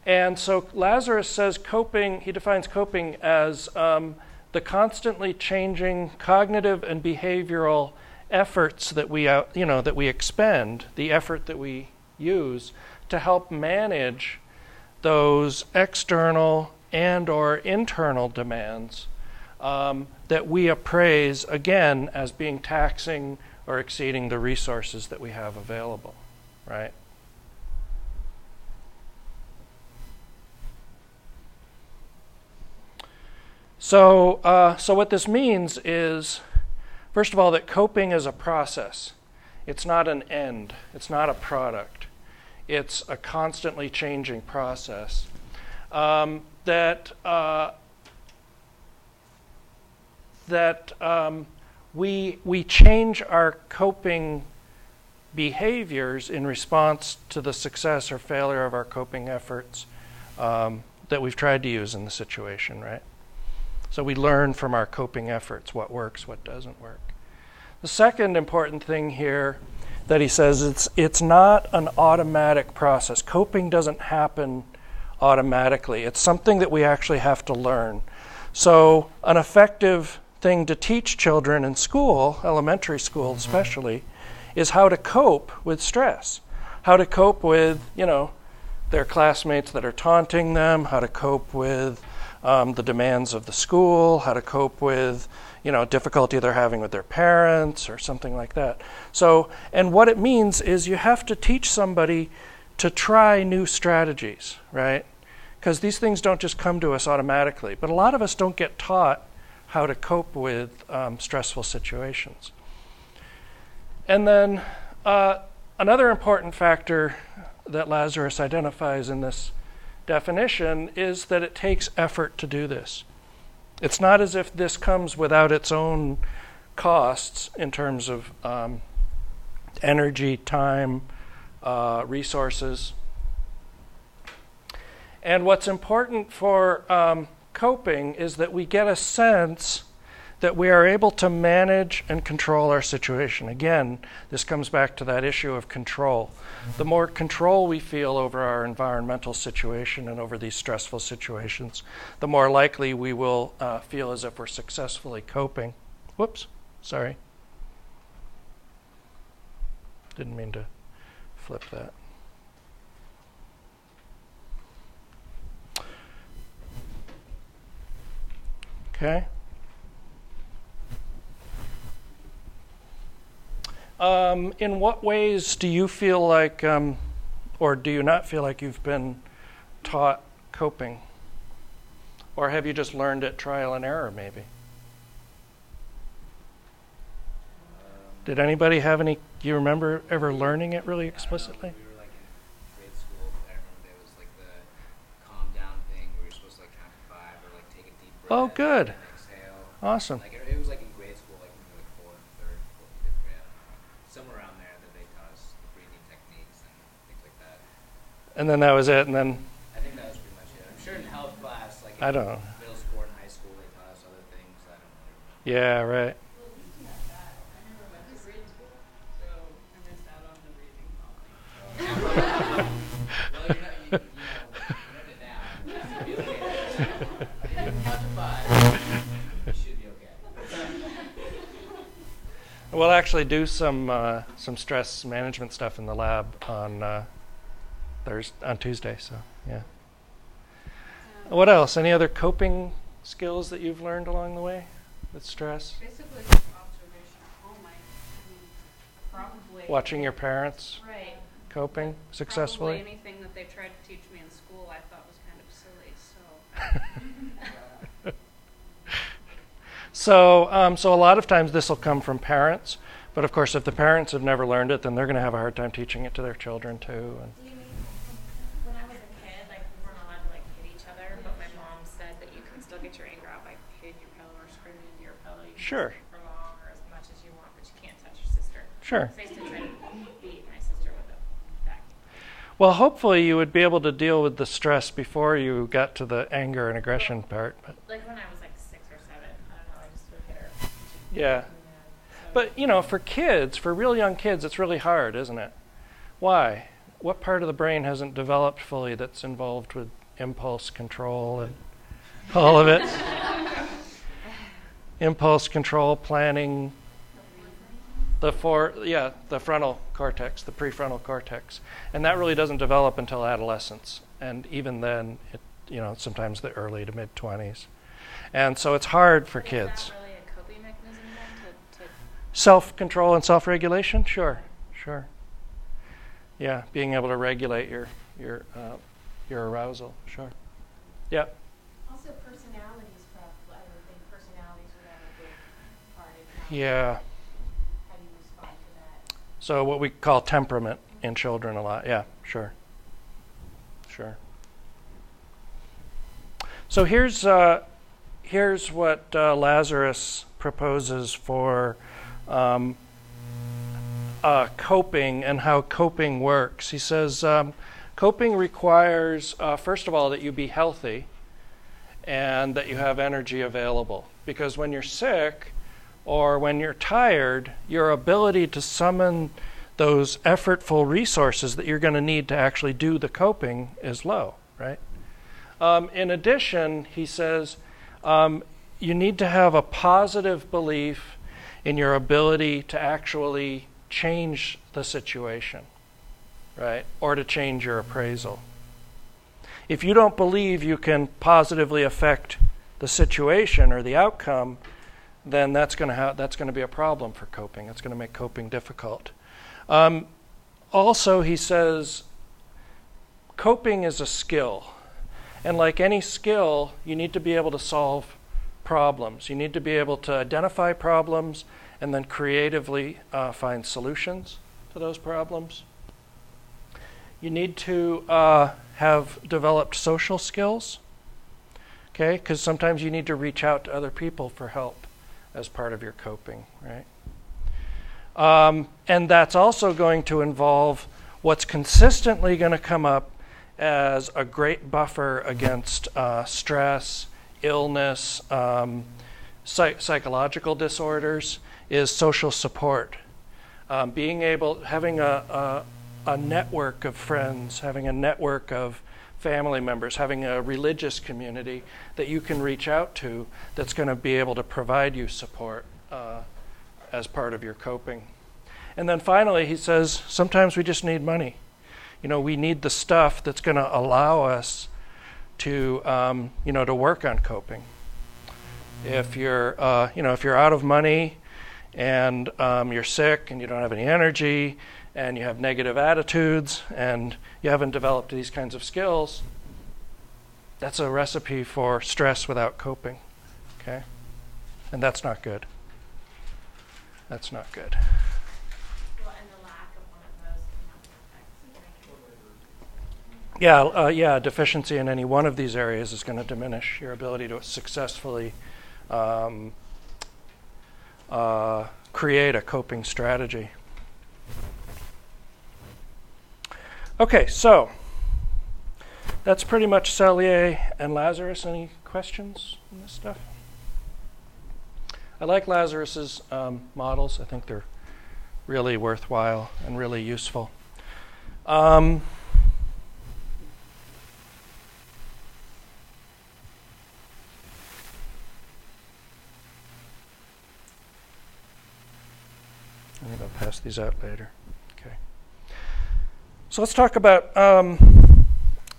And so Lazarus says coping, he defines coping as um, the constantly changing cognitive and behavioral efforts that we, out, you know, that we expend, the effort that we use to help manage those external and or internal demands um, that we appraise again as being taxing or exceeding the resources that we have available, right? So, uh, so what this means is, first of all, that coping is a process. It's not an end. It's not a product. It's a constantly changing process. Um, that uh, that um, we we change our coping behaviors in response to the success or failure of our coping efforts um, that we've tried to use in the situation, right? So we learn from our coping efforts what works, what doesn't work. The second important thing here that he says it's it's not an automatic process. Coping doesn't happen automatically. It's something that we actually have to learn. So an effective thing to teach children in school, elementary school especially, is how to cope with stress. How to cope with, you know, their classmates that are taunting them, how to cope with um, the demands of the school, how to cope with you know difficulty they're having with their parents or something like that. So, and what it means is you have to teach somebody to try new strategies, right? Because these things don't just come to us automatically. But a lot of us don't get taught how to cope with um, stressful situations. And then uh, another important factor that Lazarus identifies in this definition is that it takes effort to do this. It's not as if this comes without its own costs in terms of um, energy, time, uh, resources. And what's important for um, coping is that we get a sense that we are able to manage and control our situation. Again, this comes back to that issue of control. The more control we feel over our environmental situation and over these stressful situations, the more likely we will uh, feel as if we're successfully coping. Whoops, sorry. Didn't mean to flip that. Okay. Um, in what ways do you feel like, um, or do you not feel like you've been taught coping? Or have you just learned it trial and error, maybe? Did anybody have any? Do you remember ever learning it really explicitly? We were like in grade school. I remember there was like the calm down thing where you're supposed to like count to five or like take a deep breath. Oh, good. Exhale. Awesome. Like it, it was like in grade school, like maybe like fourth, third, fourth, fifth grade, I don't know. somewhere around there that they taught us breathing techniques and things like that. And then that was it. And then I think that was pretty much it. I'm sure in health class, like I don't know. middle school and high school, they taught us other things. I don't really remember. Yeah, right. Well, you're not, you, you know, you wrote it down. You should be okay. I didn't even count to five. You should be okay. We'll actually do some uh, some stress management stuff in the lab on uh, Thursday, on Tuesday. So yeah. What else? Any other coping skills that you've learned along the way with stress? Basically, observation at home, I, I mean, probably. Watching your parents Right. coping successfully. Probably anything that they tried to teach me in school I thought was kind of silly, so. So, um, so a lot of times this will come from parents, but of course, if the parents have never learned it, then they're going to have a hard time teaching it to their children too. And Do you mean, when I was a kid, like, we weren't allowed to, like, hit each other, but my mom said that you can still get your anger out by hitting your pillow or screaming into your pillow. You Sure. for long or as much as you want, but you can't touch your sister. Sure. So I used to try to beat my sister with a vacuum. Well, hopefully, you would be able to deal with the stress before you got to the anger and aggression part. But Like, when I was, like, six or seven, I don't know, I just would hit her. Yeah. But, you know, for kids, for real young kids, it's really hard, isn't it? Why? What part of the brain hasn't developed fully that's involved with impulse control and all of it? impulse control, planning, the for yeah, the frontal cortex, the prefrontal cortex. And that really doesn't develop until adolescence. And even then, it, you know, sometimes the early to mid 20s. And so it's hard for kids. Is that really a coping mechanism then to, to Self control and self regulation? Sure, sure. Yeah, being able to regulate your your uh, your arousal. Sure. Yeah. Also, personalities, probably, I would think personalities would have a big part in Yeah. how you respond to that. So what we call temperament in children a lot. Yeah, sure. Sure. So here's uh, here's what uh, Lazarus proposes for um, uh, coping and how coping works. He says um, coping requires, uh, first of all, that you be healthy and that you have energy available. Because when you're sick or when you're tired, your ability to summon those effortful resources that you're going to need to actually do the coping is low, right? Um, in addition, he says um, you need to have a positive belief in your ability to actually change the situation, right? Or to change your appraisal. If you don't believe you can positively affect the situation or the outcome, then that's going to ha- that's going to be a problem for coping. It's going to make coping difficult. Um, also, he says coping is a skill. And like any skill, you need to be able to solve problems. You need to be able to identify problems and then creatively uh, find solutions to those problems. You need to uh, have developed social skills, okay? Because sometimes you need to reach out to other people for help as part of your coping, right? Um, and that's also going to involve what's consistently going to come up as a great buffer against uh, stress, illness, um, psych- psychological disorders is social support. Um, being able, having a, a, a network of friends, having a network of family members, having a religious community that you can reach out to that's going to be able to provide you support uh, as part of your coping. And then finally, he says sometimes we just need money. You know, we need the stuff that's going to allow us to, um, you know, to work on coping. If you're, uh, you know, if you're out of money and um, you're sick and you don't have any energy and you have negative attitudes and you haven't developed these kinds of skills, that's a recipe for stress without coping. Okay? And that's not good. That's not good. well, and the lack of one of those can have effects. Yeah, uh, yeah, deficiency in any one of these areas is going to diminish your ability to successfully um, uh, create a coping strategy. Okay, so that's pretty much Selye and Lazarus. Any questions on this stuff? I like Lazarus's um, models. I think they're really worthwhile and really useful. Um, Pass these out later. Okay. So let's talk about um,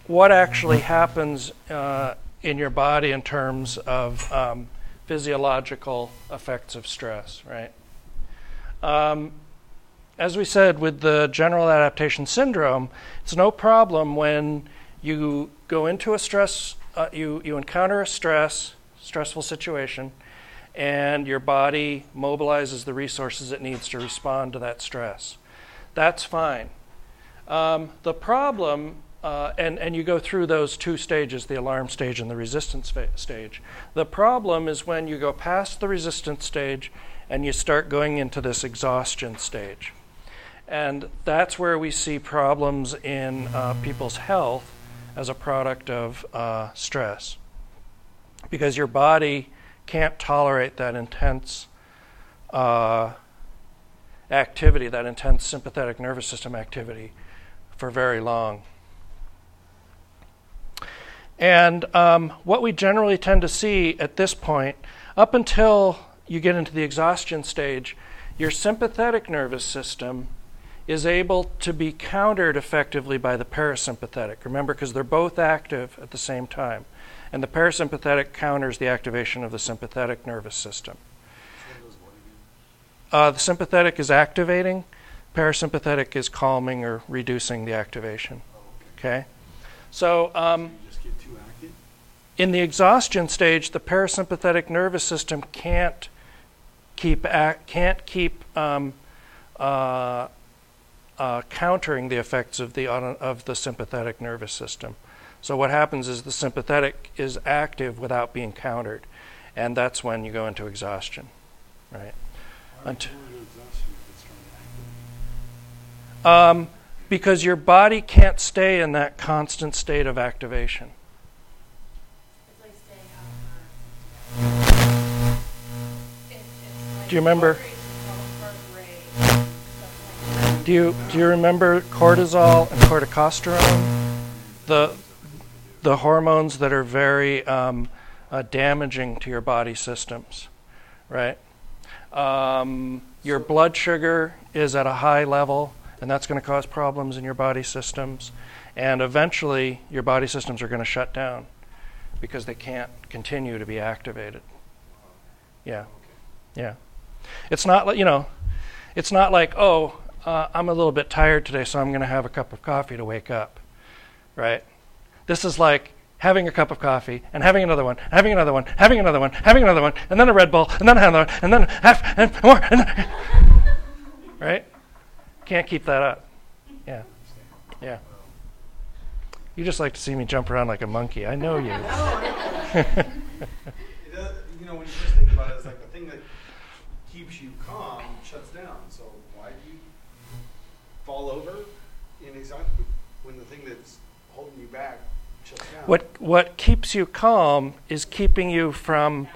what actually happens uh, in your body in terms of um, physiological effects of stress, right? Um, as we said, with the general adaptation syndrome, it's no problem when you go into a stress, uh, you, you encounter a stress, stressful situation, and your body mobilizes the resources it needs to respond to that stress. That's fine. Um, the problem, uh, and, and you go through those two stages the alarm stage and the resistance fa- stage. The problem is when you go past the resistance stage and you start going into this exhaustion stage. And that's where we see problems in uh, people's health as a product of uh, stress. Because your body can't tolerate that intense uh, activity, that intense sympathetic nervous system activity, for very long. And um, what we generally tend to see at this point, up until you get into the exhaustion stage, your sympathetic nervous system is able to be countered effectively by the parasympathetic. Remember, because they're both active at the same time. And the parasympathetic counters the activation of the sympathetic nervous system. Uh, the sympathetic is activating, parasympathetic is calming or reducing the activation. Okay? So, um, in the exhaustion stage, the parasympathetic nervous system can't keep ac- can't keep um, uh, uh, countering the effects of the of the sympathetic nervous system. So what happens is the sympathetic is active without being countered, and that's when you go into exhaustion, right? Unt- would you go to exhaustion if it's trying to activate? Um, because your body can't stay in that constant state of activation. It's like staying out of It- it's like Do you remember- heart rate, heart rate, stuff like that. Do you do you remember cortisol and corticosterone? The the hormones that are very um, uh, damaging to your body systems, right? Um, your blood sugar is at a high level, and that's going to cause problems in your body systems. And eventually, your body systems are going to shut down because they can't continue to be activated. Yeah, yeah. It's not like you know, it's not like oh, uh, I'm a little bit tired today, so I'm going to have a cup of coffee to wake up, right? This is like having a cup of coffee and having another one, having another one, having another one, having another one, and then a Red Bull, and then another one, and then half and more, and right? Can't keep that up. Yeah, yeah. You just like to see me jump around like a monkey. I know you. You know, when you just think about it, it's like the thing that keeps you calm shuts down. So why do you fall over in exactly when the thing that's holding you back shuts down? What what keeps you calm is keeping you from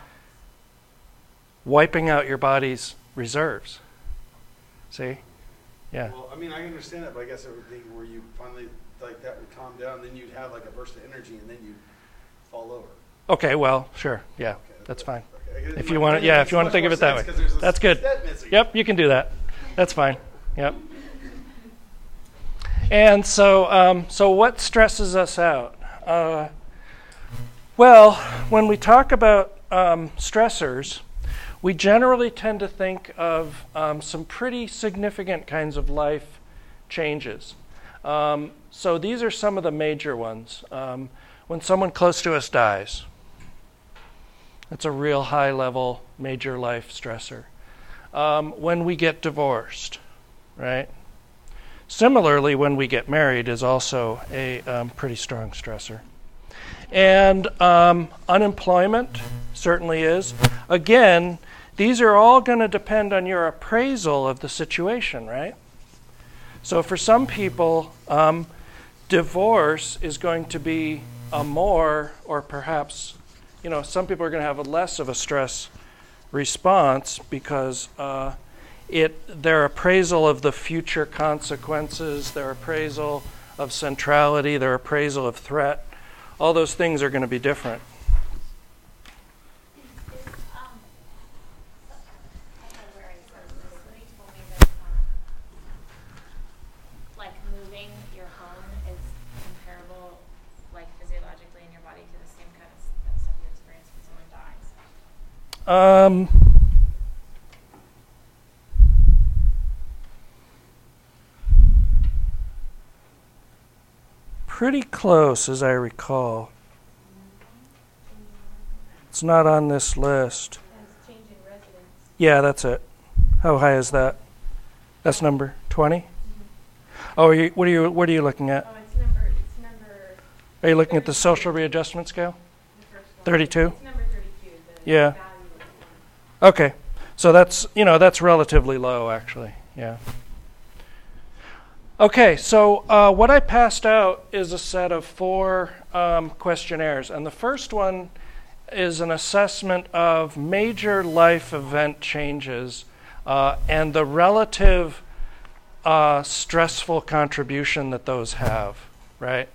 wiping out your body's reserves. See? Yeah. Well, I mean, I understand that, but I guess everything where you finally like that would calm down, then you'd have like a burst of energy, and then you'd fall over. Okay, well, sure. Yeah. Okay, That's fine. Okay. If you want to, yeah, if you want to think of it that way. That's good. Yep, you can do that. That's fine. Yep. And so, um, so what stresses us out? Uh, well, when we talk about um, stressors, we generally tend to think of um, some pretty significant kinds of life changes. Um, so these are some of the major ones. Um, when someone close to us dies, that's a real high level major life stressor. Um, when we get divorced, right? Similarly, when we get married is also a um, pretty strong stressor. And um, unemployment certainly is. Again, these are all going to depend on your appraisal of the situation, right? So for some people, um, divorce is going to be a more, or perhaps, you know, some people are going to have a less of a stress response because uh, it their appraisal of the future consequences, their appraisal of centrality, their appraisal of threat, all those things are going to be different. Somebody told me that like moving your home is, comparable like physiologically in your body to the same kind of stuff you experience when someone dies. um, I don't know where I heard this, somebody told me that, um, like moving your home is comparable, like physiologically in your body to the same kind of s- that stuff you experience when someone dies. Um, pretty close, as I recall. It's not on this list. Yeah, that's it. How high is that? That's number 20? Mm-hmm. Oh, are you, what are you what are you looking at? Oh, it's number, it's number, Are you looking at the social readjustment scale? the first one. 32? Thirty-two, Yeah. value of the one. Okay. So that's, you know, that's relatively low actually. Yeah. Okay, so uh, what I passed out is a set of four um, questionnaires. And the first one is an assessment of major life event changes uh, and the relative uh, stressful contribution that those have, right?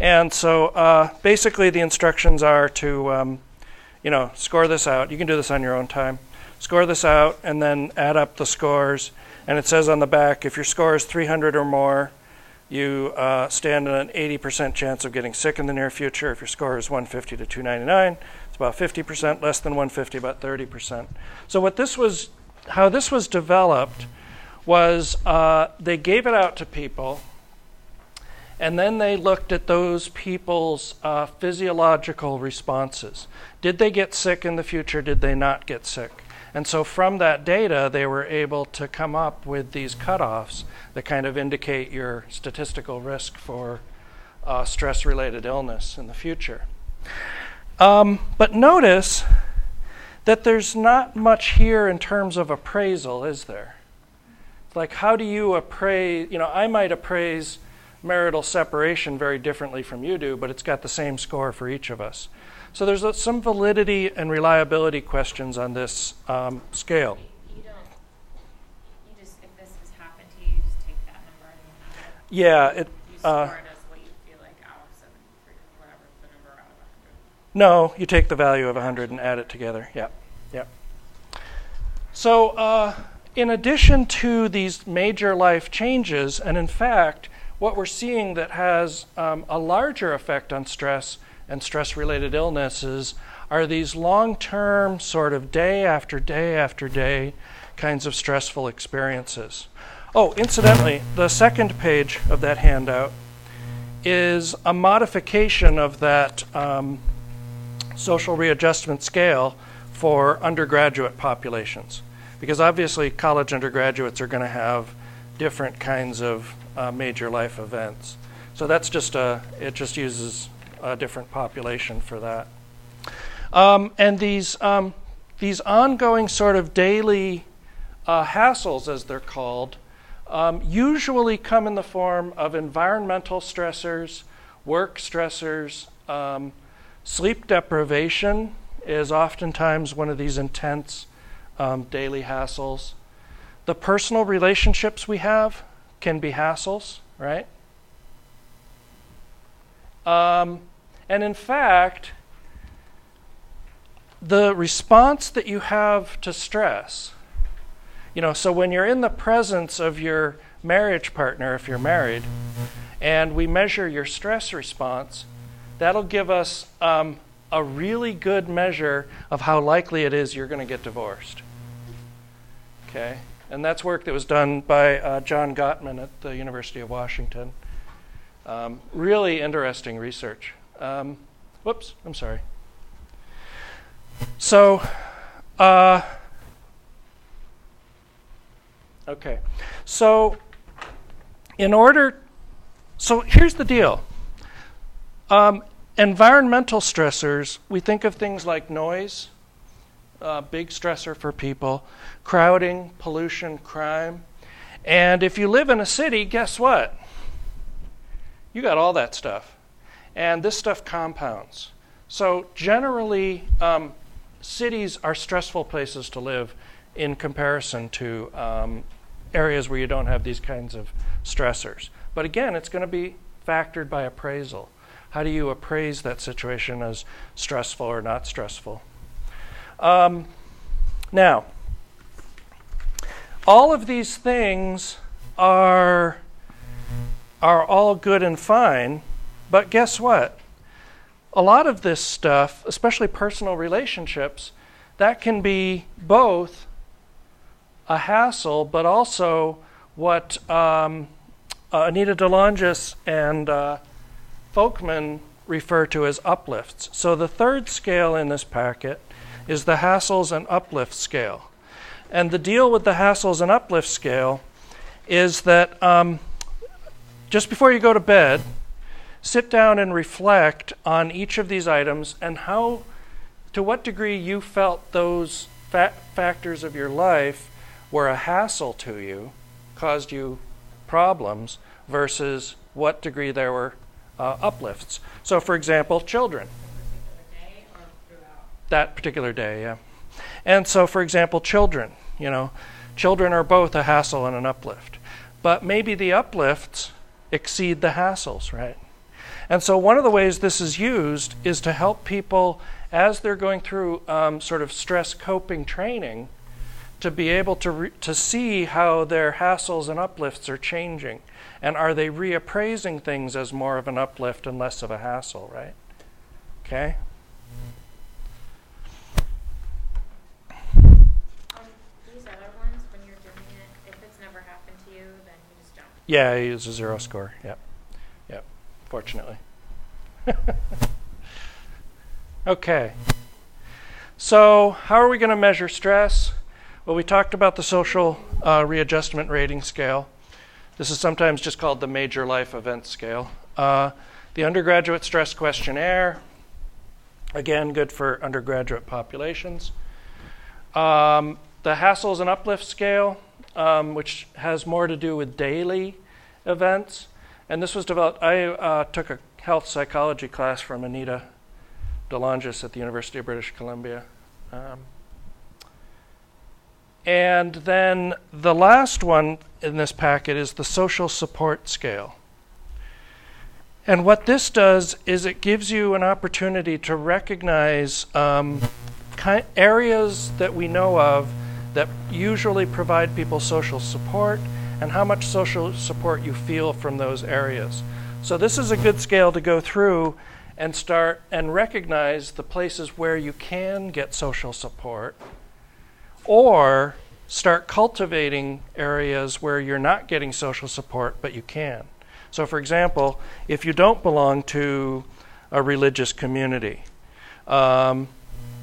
And so uh, basically, the instructions are to, um, you know, score this out. You can do this on your own time. Score this out and then add up the scores. And it says on the back if your score is 300 or more, you uh, stand an 80% chance of getting sick in the near future. If your score is 150 to 299, it's about 50%. Less than 150, about 30%. So what this was, how this was developed, was uh, they gave it out to people, and then they looked at those people's uh, physiological responses. Did they get sick in the future? Did they not get sick? And so from that data, they were able to come up with these cutoffs that kind of indicate your statistical risk for uh, stress related illness in the future. Um, but notice that there's not much here in terms of appraisal, is there? Like, how do you appraise? You know, I might appraise marital separation very differently from you do, but it's got the same score for each of us. So there's a, some validity and reliability questions on this um, scale. You you just, if this has happened to you, you just take that number and you Yeah, it. Uh, it as what you feel like out of seven, three, whatever, the number out of a hundred. No, you take the value of 100 and add it together. Yeah, yeah. So, uh, in addition to these major life changes, and in fact, what we're seeing that has um, a larger effect on stress and stress related illnesses are these long term, sort of day after day after day kinds of stressful experiences. Oh, incidentally, the second page of that handout is a modification of that um, social readjustment scale for undergraduate populations. Because obviously, college undergraduates are going to have different kinds of uh, major life events. So that's just a, it just uses a different population for that. Um, and these, um, these ongoing sort of daily uh, hassles, as they're called, um, usually come in the form of environmental stressors, work stressors, um, sleep deprivation is oftentimes one of these intense um, daily hassles. The personal relationships we have can be hassles, right? Um, and in fact, the response that you have to stress, you know, so when you're in the presence of your marriage partner, if you're married, and we measure your stress response, that'll give us um, a really good measure of how likely it is you're going to get divorced. Okay? And that's work that was done by uh, John Gottman at the University of Washington. Um, really interesting research. Um, whoops, I'm sorry. So, uh, okay. So, in order, so here's the deal. Um, environmental stressors, we think of things like noise, big stressor for people, crowding, pollution, crime. And if you live in a city, guess what? You got all that stuff. And this stuff compounds. So, generally, um, cities are stressful places to live in comparison to um, areas where you don't have these kinds of stressors. But again, it's going to be factored by appraisal. How do you appraise that situation as stressful or not stressful? Um, now, all of these things are are all good and fine, but guess what? A lot of this stuff, especially personal relationships, that can be both a hassle, but also what um, uh, Anita DeLongis and uh, Folkman refer to as uplifts. So the third scale in this packet is the hassles and uplift scale. And the deal with the hassles and uplift scale is that um, just before you go to bed, sit down and reflect on each of these items and how, to what degree you felt those fa- factors of your life were a hassle to you, caused you problems, versus what degree there were uh, uplifts. So, for example, children. That particular day, yeah. And so, for example, children, you know, children are both a hassle and an uplift. But maybe the uplifts exceed the hassles, right? And so, one of the ways this is used is to help people as they're going through um, sort of stress coping training to be able to, re- to see how their hassles and uplifts are changing. And are they reappraising things as more of an uplift and less of a hassle, right? Okay? On these other ones, when you're doing it, if it's never happened to you, then you just don't. Yeah, he is a zero score. Yep. Yep. Fortunately. okay. So, how are we going to measure stress? Well, we talked about the social uh, readjustment rating scale. This is sometimes just called the major life event scale. Uh, the undergraduate stress questionnaire, again, good for undergraduate populations. Um, the hassles and uplift scale, um, which has more to do with daily events. And this was developed, I uh, took a health psychology class from Anita Delongis at the University of British Columbia. Um, and then the last one in this packet is the social support scale. And what this does is it gives you an opportunity to recognize um, ki- areas that we know of that usually provide people social support and how much social support you feel from those areas. So, this is a good scale to go through and start and recognize the places where you can get social support or start cultivating areas where you're not getting social support but you can. So, for example, if you don't belong to a religious community, um,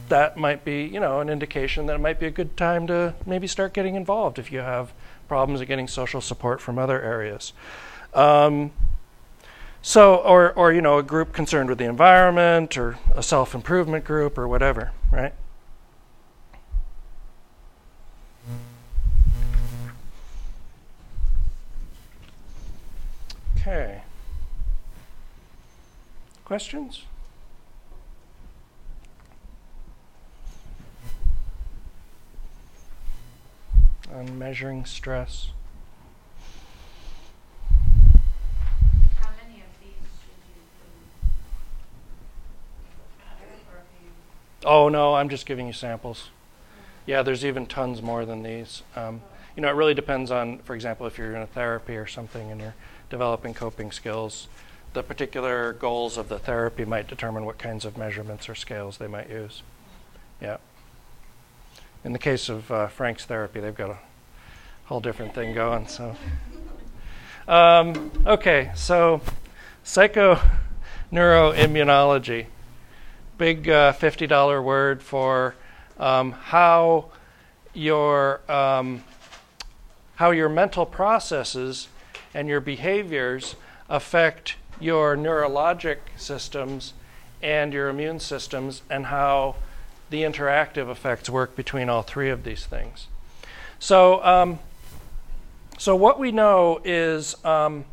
that might be, you know, an indication that it might be a good time to maybe start getting involved if you have problems of getting social support from other areas. Um, so, or, or, you know, a group concerned with the environment or a self improvement group or whatever, right? Okay. Questions? On measuring stress. How many of these should you do? Matter, or if you Oh, no, I'm just giving you samples. Yeah, there's even tons more than these. Um, you know, it really depends on, for example, if you're in a therapy or something and you're developing coping skills, the particular goals of the therapy might determine what kinds of measurements or scales they might use. Yeah. In the case of uh, Frank's therapy, they've got a whole different thing going. So, um, okay, so psychoneuroimmunology, big uh, $50 word for um, how your um, how your mental processes and your behaviors affect your neurologic systems and your immune systems, and how the interactive effects work between all three of these things. So, um, so what we know is um,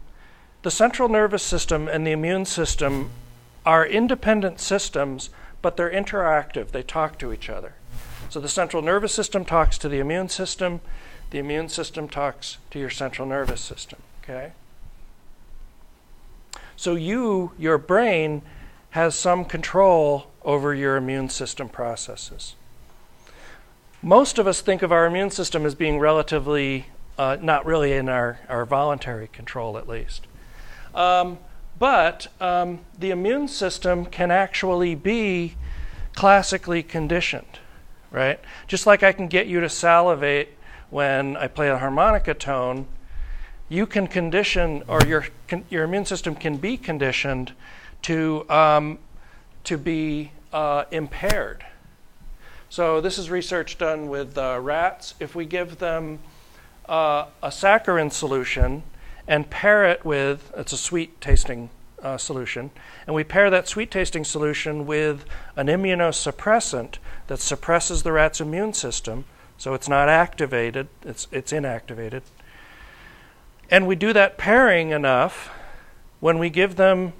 the central nervous system and the immune system are independent systems, but they're interactive. They talk to each other. So the central nervous system talks to the immune system. The immune system talks to your central nervous system. Okay. So you, your brain, has some control over your immune system processes. Most of us think of our immune system as being relatively, uh, not really in our, our voluntary control at least. Um, but um, the immune system can actually be classically conditioned, right? Just like I can get you to salivate when I play a harmonica tone, you can condition, or your, your immune system can be conditioned to, um, to be uh, impaired. So, this is research done with uh, rats. If we give them uh, a saccharin solution and pair it with, it's a sweet tasting uh, solution, and we pair that sweet tasting solution with an immunosuppressant that suppresses the rat's immune system, so it's not activated, it's, it's inactivated. And we do that pairing enough, when we give them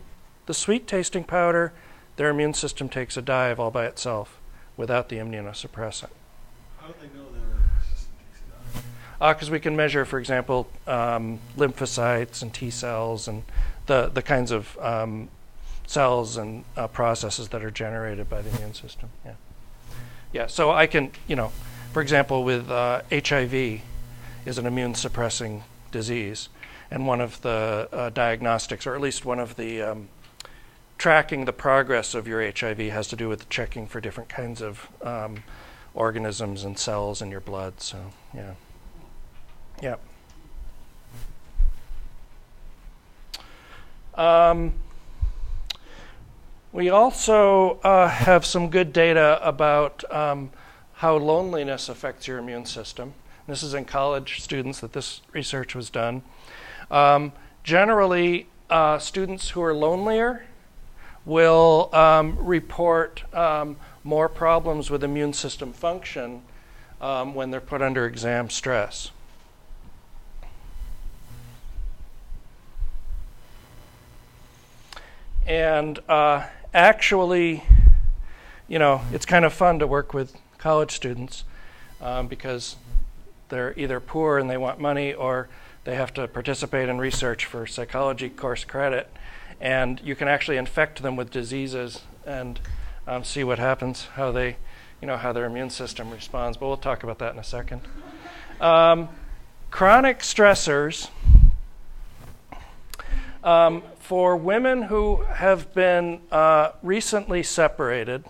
the sweet tasting powder, their immune system takes a dive all by itself without the immunosuppressant. How do they know their system takes it Because we can measure, for example, um, lymphocytes and T cells and the, the kinds of um, cells and uh, processes that are generated by the immune system. Yeah. Yeah, so I can, you know, for example, with uh, HIV is an immune suppressing disease. And one of the uh, diagnostics, or at least one of the um, tracking the progress of your HIV, has to do with checking for different kinds of um, organisms and cells in your blood. So, yeah. Yeah. Um, we also uh, have some good data about um, how loneliness affects your immune system. This is in college students that this research was done. Um, generally, uh, students who are lonelier will um, report um, more problems with immune system function um, when they're put under exam stress. And uh, actually, you know, it's kind of fun to work with college students um, because they're either poor and they want money or they have to participate in research for psychology course credit. And you can actually infect them with diseases and um, see what happens, how they, you know, how their immune system responds. But we'll talk about that in a second. Um, chronic stressors. Um, for women who have been uh, recently separated,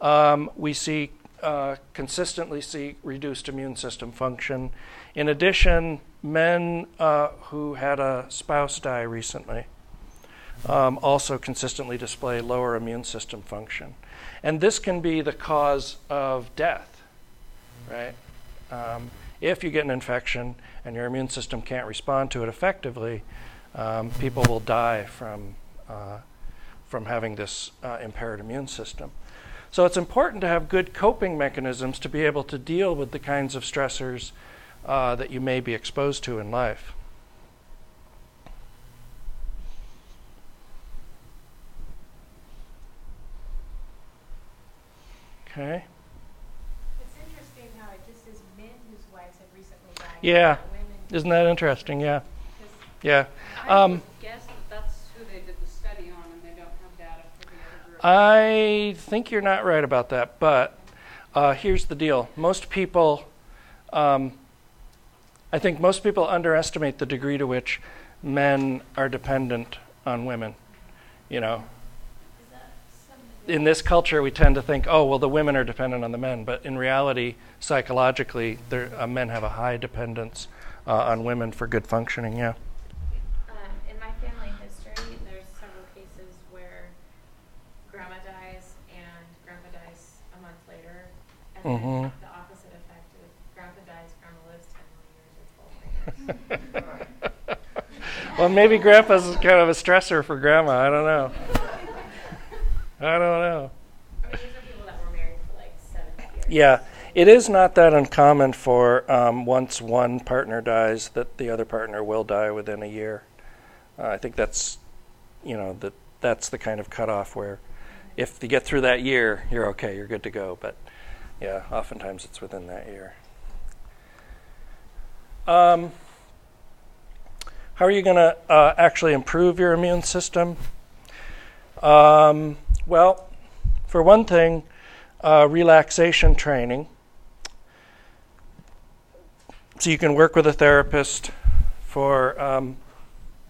um, we see uh, consistently see reduced immune system function. In addition, men uh, who had a spouse die recently um, also consistently display lower immune system function. And this can be the cause of death, right? Um, if you get an infection and your immune system can't respond to it effectively, um, people will die from, uh, from having this uh, impaired immune system. So it's important to have good coping mechanisms to be able to deal with the kinds of stressors uh, that you may be exposed to in life. Okay. It's interesting how it just says men whose wives have recently died. Yeah. women. Isn't that interesting? Yeah. 'Cause Yeah. I Um, guess that that's who they did the study on and they don't have data for the other group. I think you're not right about that, but uh, here's the deal. Most people, um, I think most people underestimate the degree to which men are dependent on women. You know, Is that something? in this culture, we tend to think, oh, well, the women are dependent on the men. But in reality, psychologically, uh, men have a high dependence uh, on women for good functioning. Yeah. Um, in my family history, there's several cases where grandma dies and grandpa dies a month later, and Mhm. then the opposite effect is grandpa dies, grandma lives ten more years or twelve more years. Well, maybe grandpa's kind of a stressor for grandma. I don't know. I don't know. Yeah, it is not that uncommon for um, once one partner dies that the other partner will die within a year. Uh, I think that's, you know, that that's the kind of cutoff where, if you get through that year, you're okay, you're good to go. But yeah, oftentimes it's within that year. Um, how are you going to uh, actually improve your immune system? Um, well, for one thing, uh, relaxation training. So you can work with a therapist for um,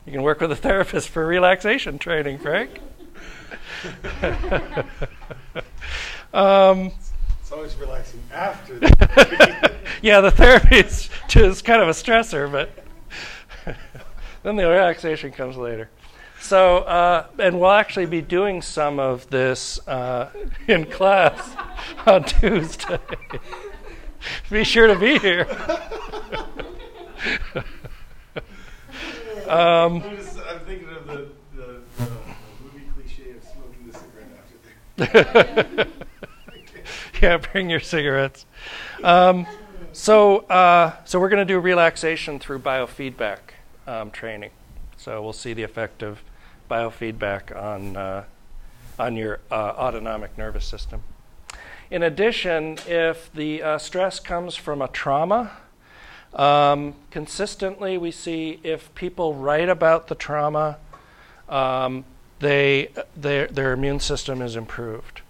you can work with a therapist for relaxation training, Frank. um, always relaxing after the yeah, the therapy is just kind of a stressor, but then the relaxation comes later. So, uh, and we'll actually be doing some of this uh, in class on Tuesday. be sure to be here. um, I'm, just, I'm thinking of the, the, the, movie cliche of smoking the cigarette after. Yeah, bring your cigarettes. Um, so, uh, so we're going to do relaxation through biofeedback um, training. So we'll see the effect of biofeedback on uh, on your uh, autonomic nervous system. In addition, if the uh, stress comes from a trauma, Um, consistently, we see if people write about the trauma, um, they, their, their immune system is improved.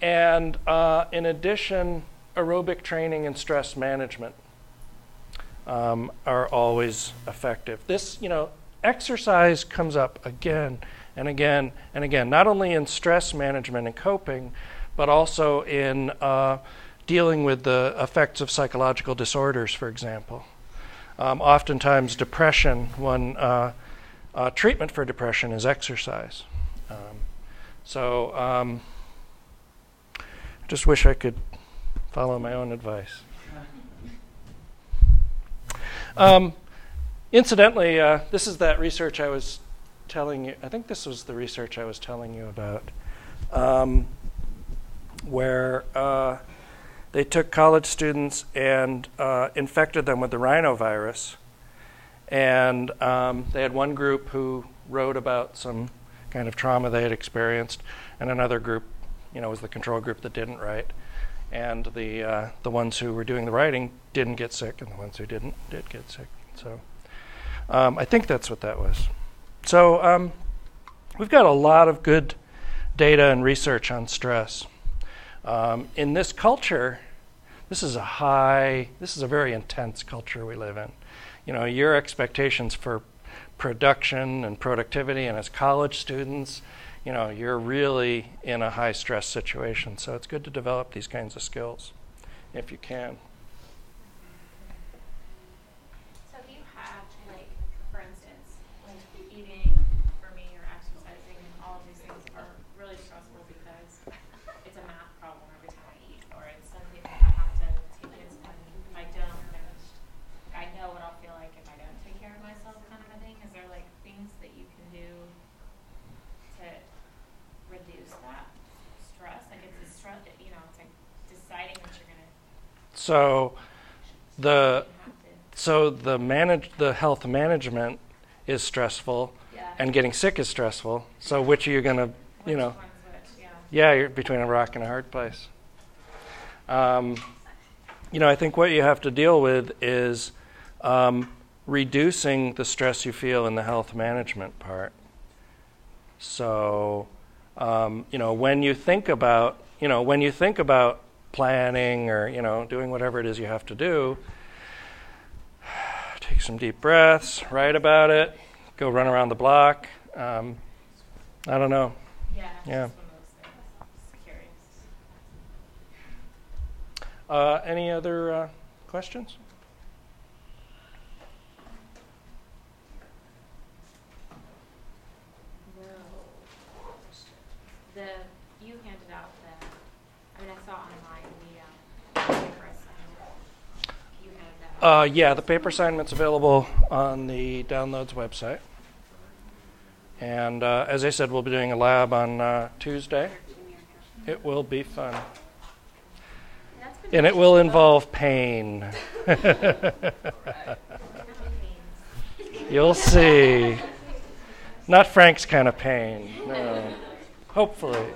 And uh, in addition, aerobic training and stress management um, are always effective. This, you know, exercise comes up again and again and again, not only in stress management and coping, but also in uh, dealing with the effects of psychological disorders, for example. Um, oftentimes, depression, one uh, uh, treatment for depression is exercise. Um, so, um, just wish I could follow my own advice. Um, incidentally, uh, this is that research I was telling you. I think this was the research I was telling you about, um, where uh, they took college students and uh, infected them with the rhinovirus. And um, they had one group who wrote about some kind of trauma they had experienced, and another group, you know, was the control group that didn't write. And the uh, the ones who were doing the writing didn't get sick, and the ones who didn't did get sick. So um, I think that's what that was. So um, we've got a lot of good data and research on stress. Um, in this culture, this is a high, this is a very intense culture we live in. You know, your expectations for production and productivity, and as college students, you know, you're really in a high stress situation. So it's good to develop these kinds of skills if you can. So do you have, like, for instance, like eating for me or exercising and all of these things are really stressful because it's a math problem every time I eat, or it's something that I have to take in when if I don't, then I know what I'll feel like if I don't take care of myself kind of a thing. Is there like things that you can do to reduce that stress? Like it's a stress, you know, it's like deciding that you're gonna, So the you have to. so the manage the health management is stressful Yeah. and getting sick is stressful. So which are you going to, you know, yeah. yeah, you're between a rock and a hard place. Um, you know, I think what you have to deal with is um, reducing the stress you feel in the health management part. So, um, you know, when you think about, you know, when you think about planning or, you know, doing whatever it is you have to do, take some deep breaths, write about it, go run around the block. Um, I don't know. Yeah, Yeah. just one of those things. Just curious. Uh, any other uh, questions? No. The, you handed out the, I mean, I saw online the, um, paper assignment. You handed that out. Uh, yeah, the paper assignment's available on the downloads website. And uh, as I said, we'll be doing a lab on uh, Tuesday. It will be fun. And it will involve pain. You'll see. Not Frank's kind of pain. No. Hopefully.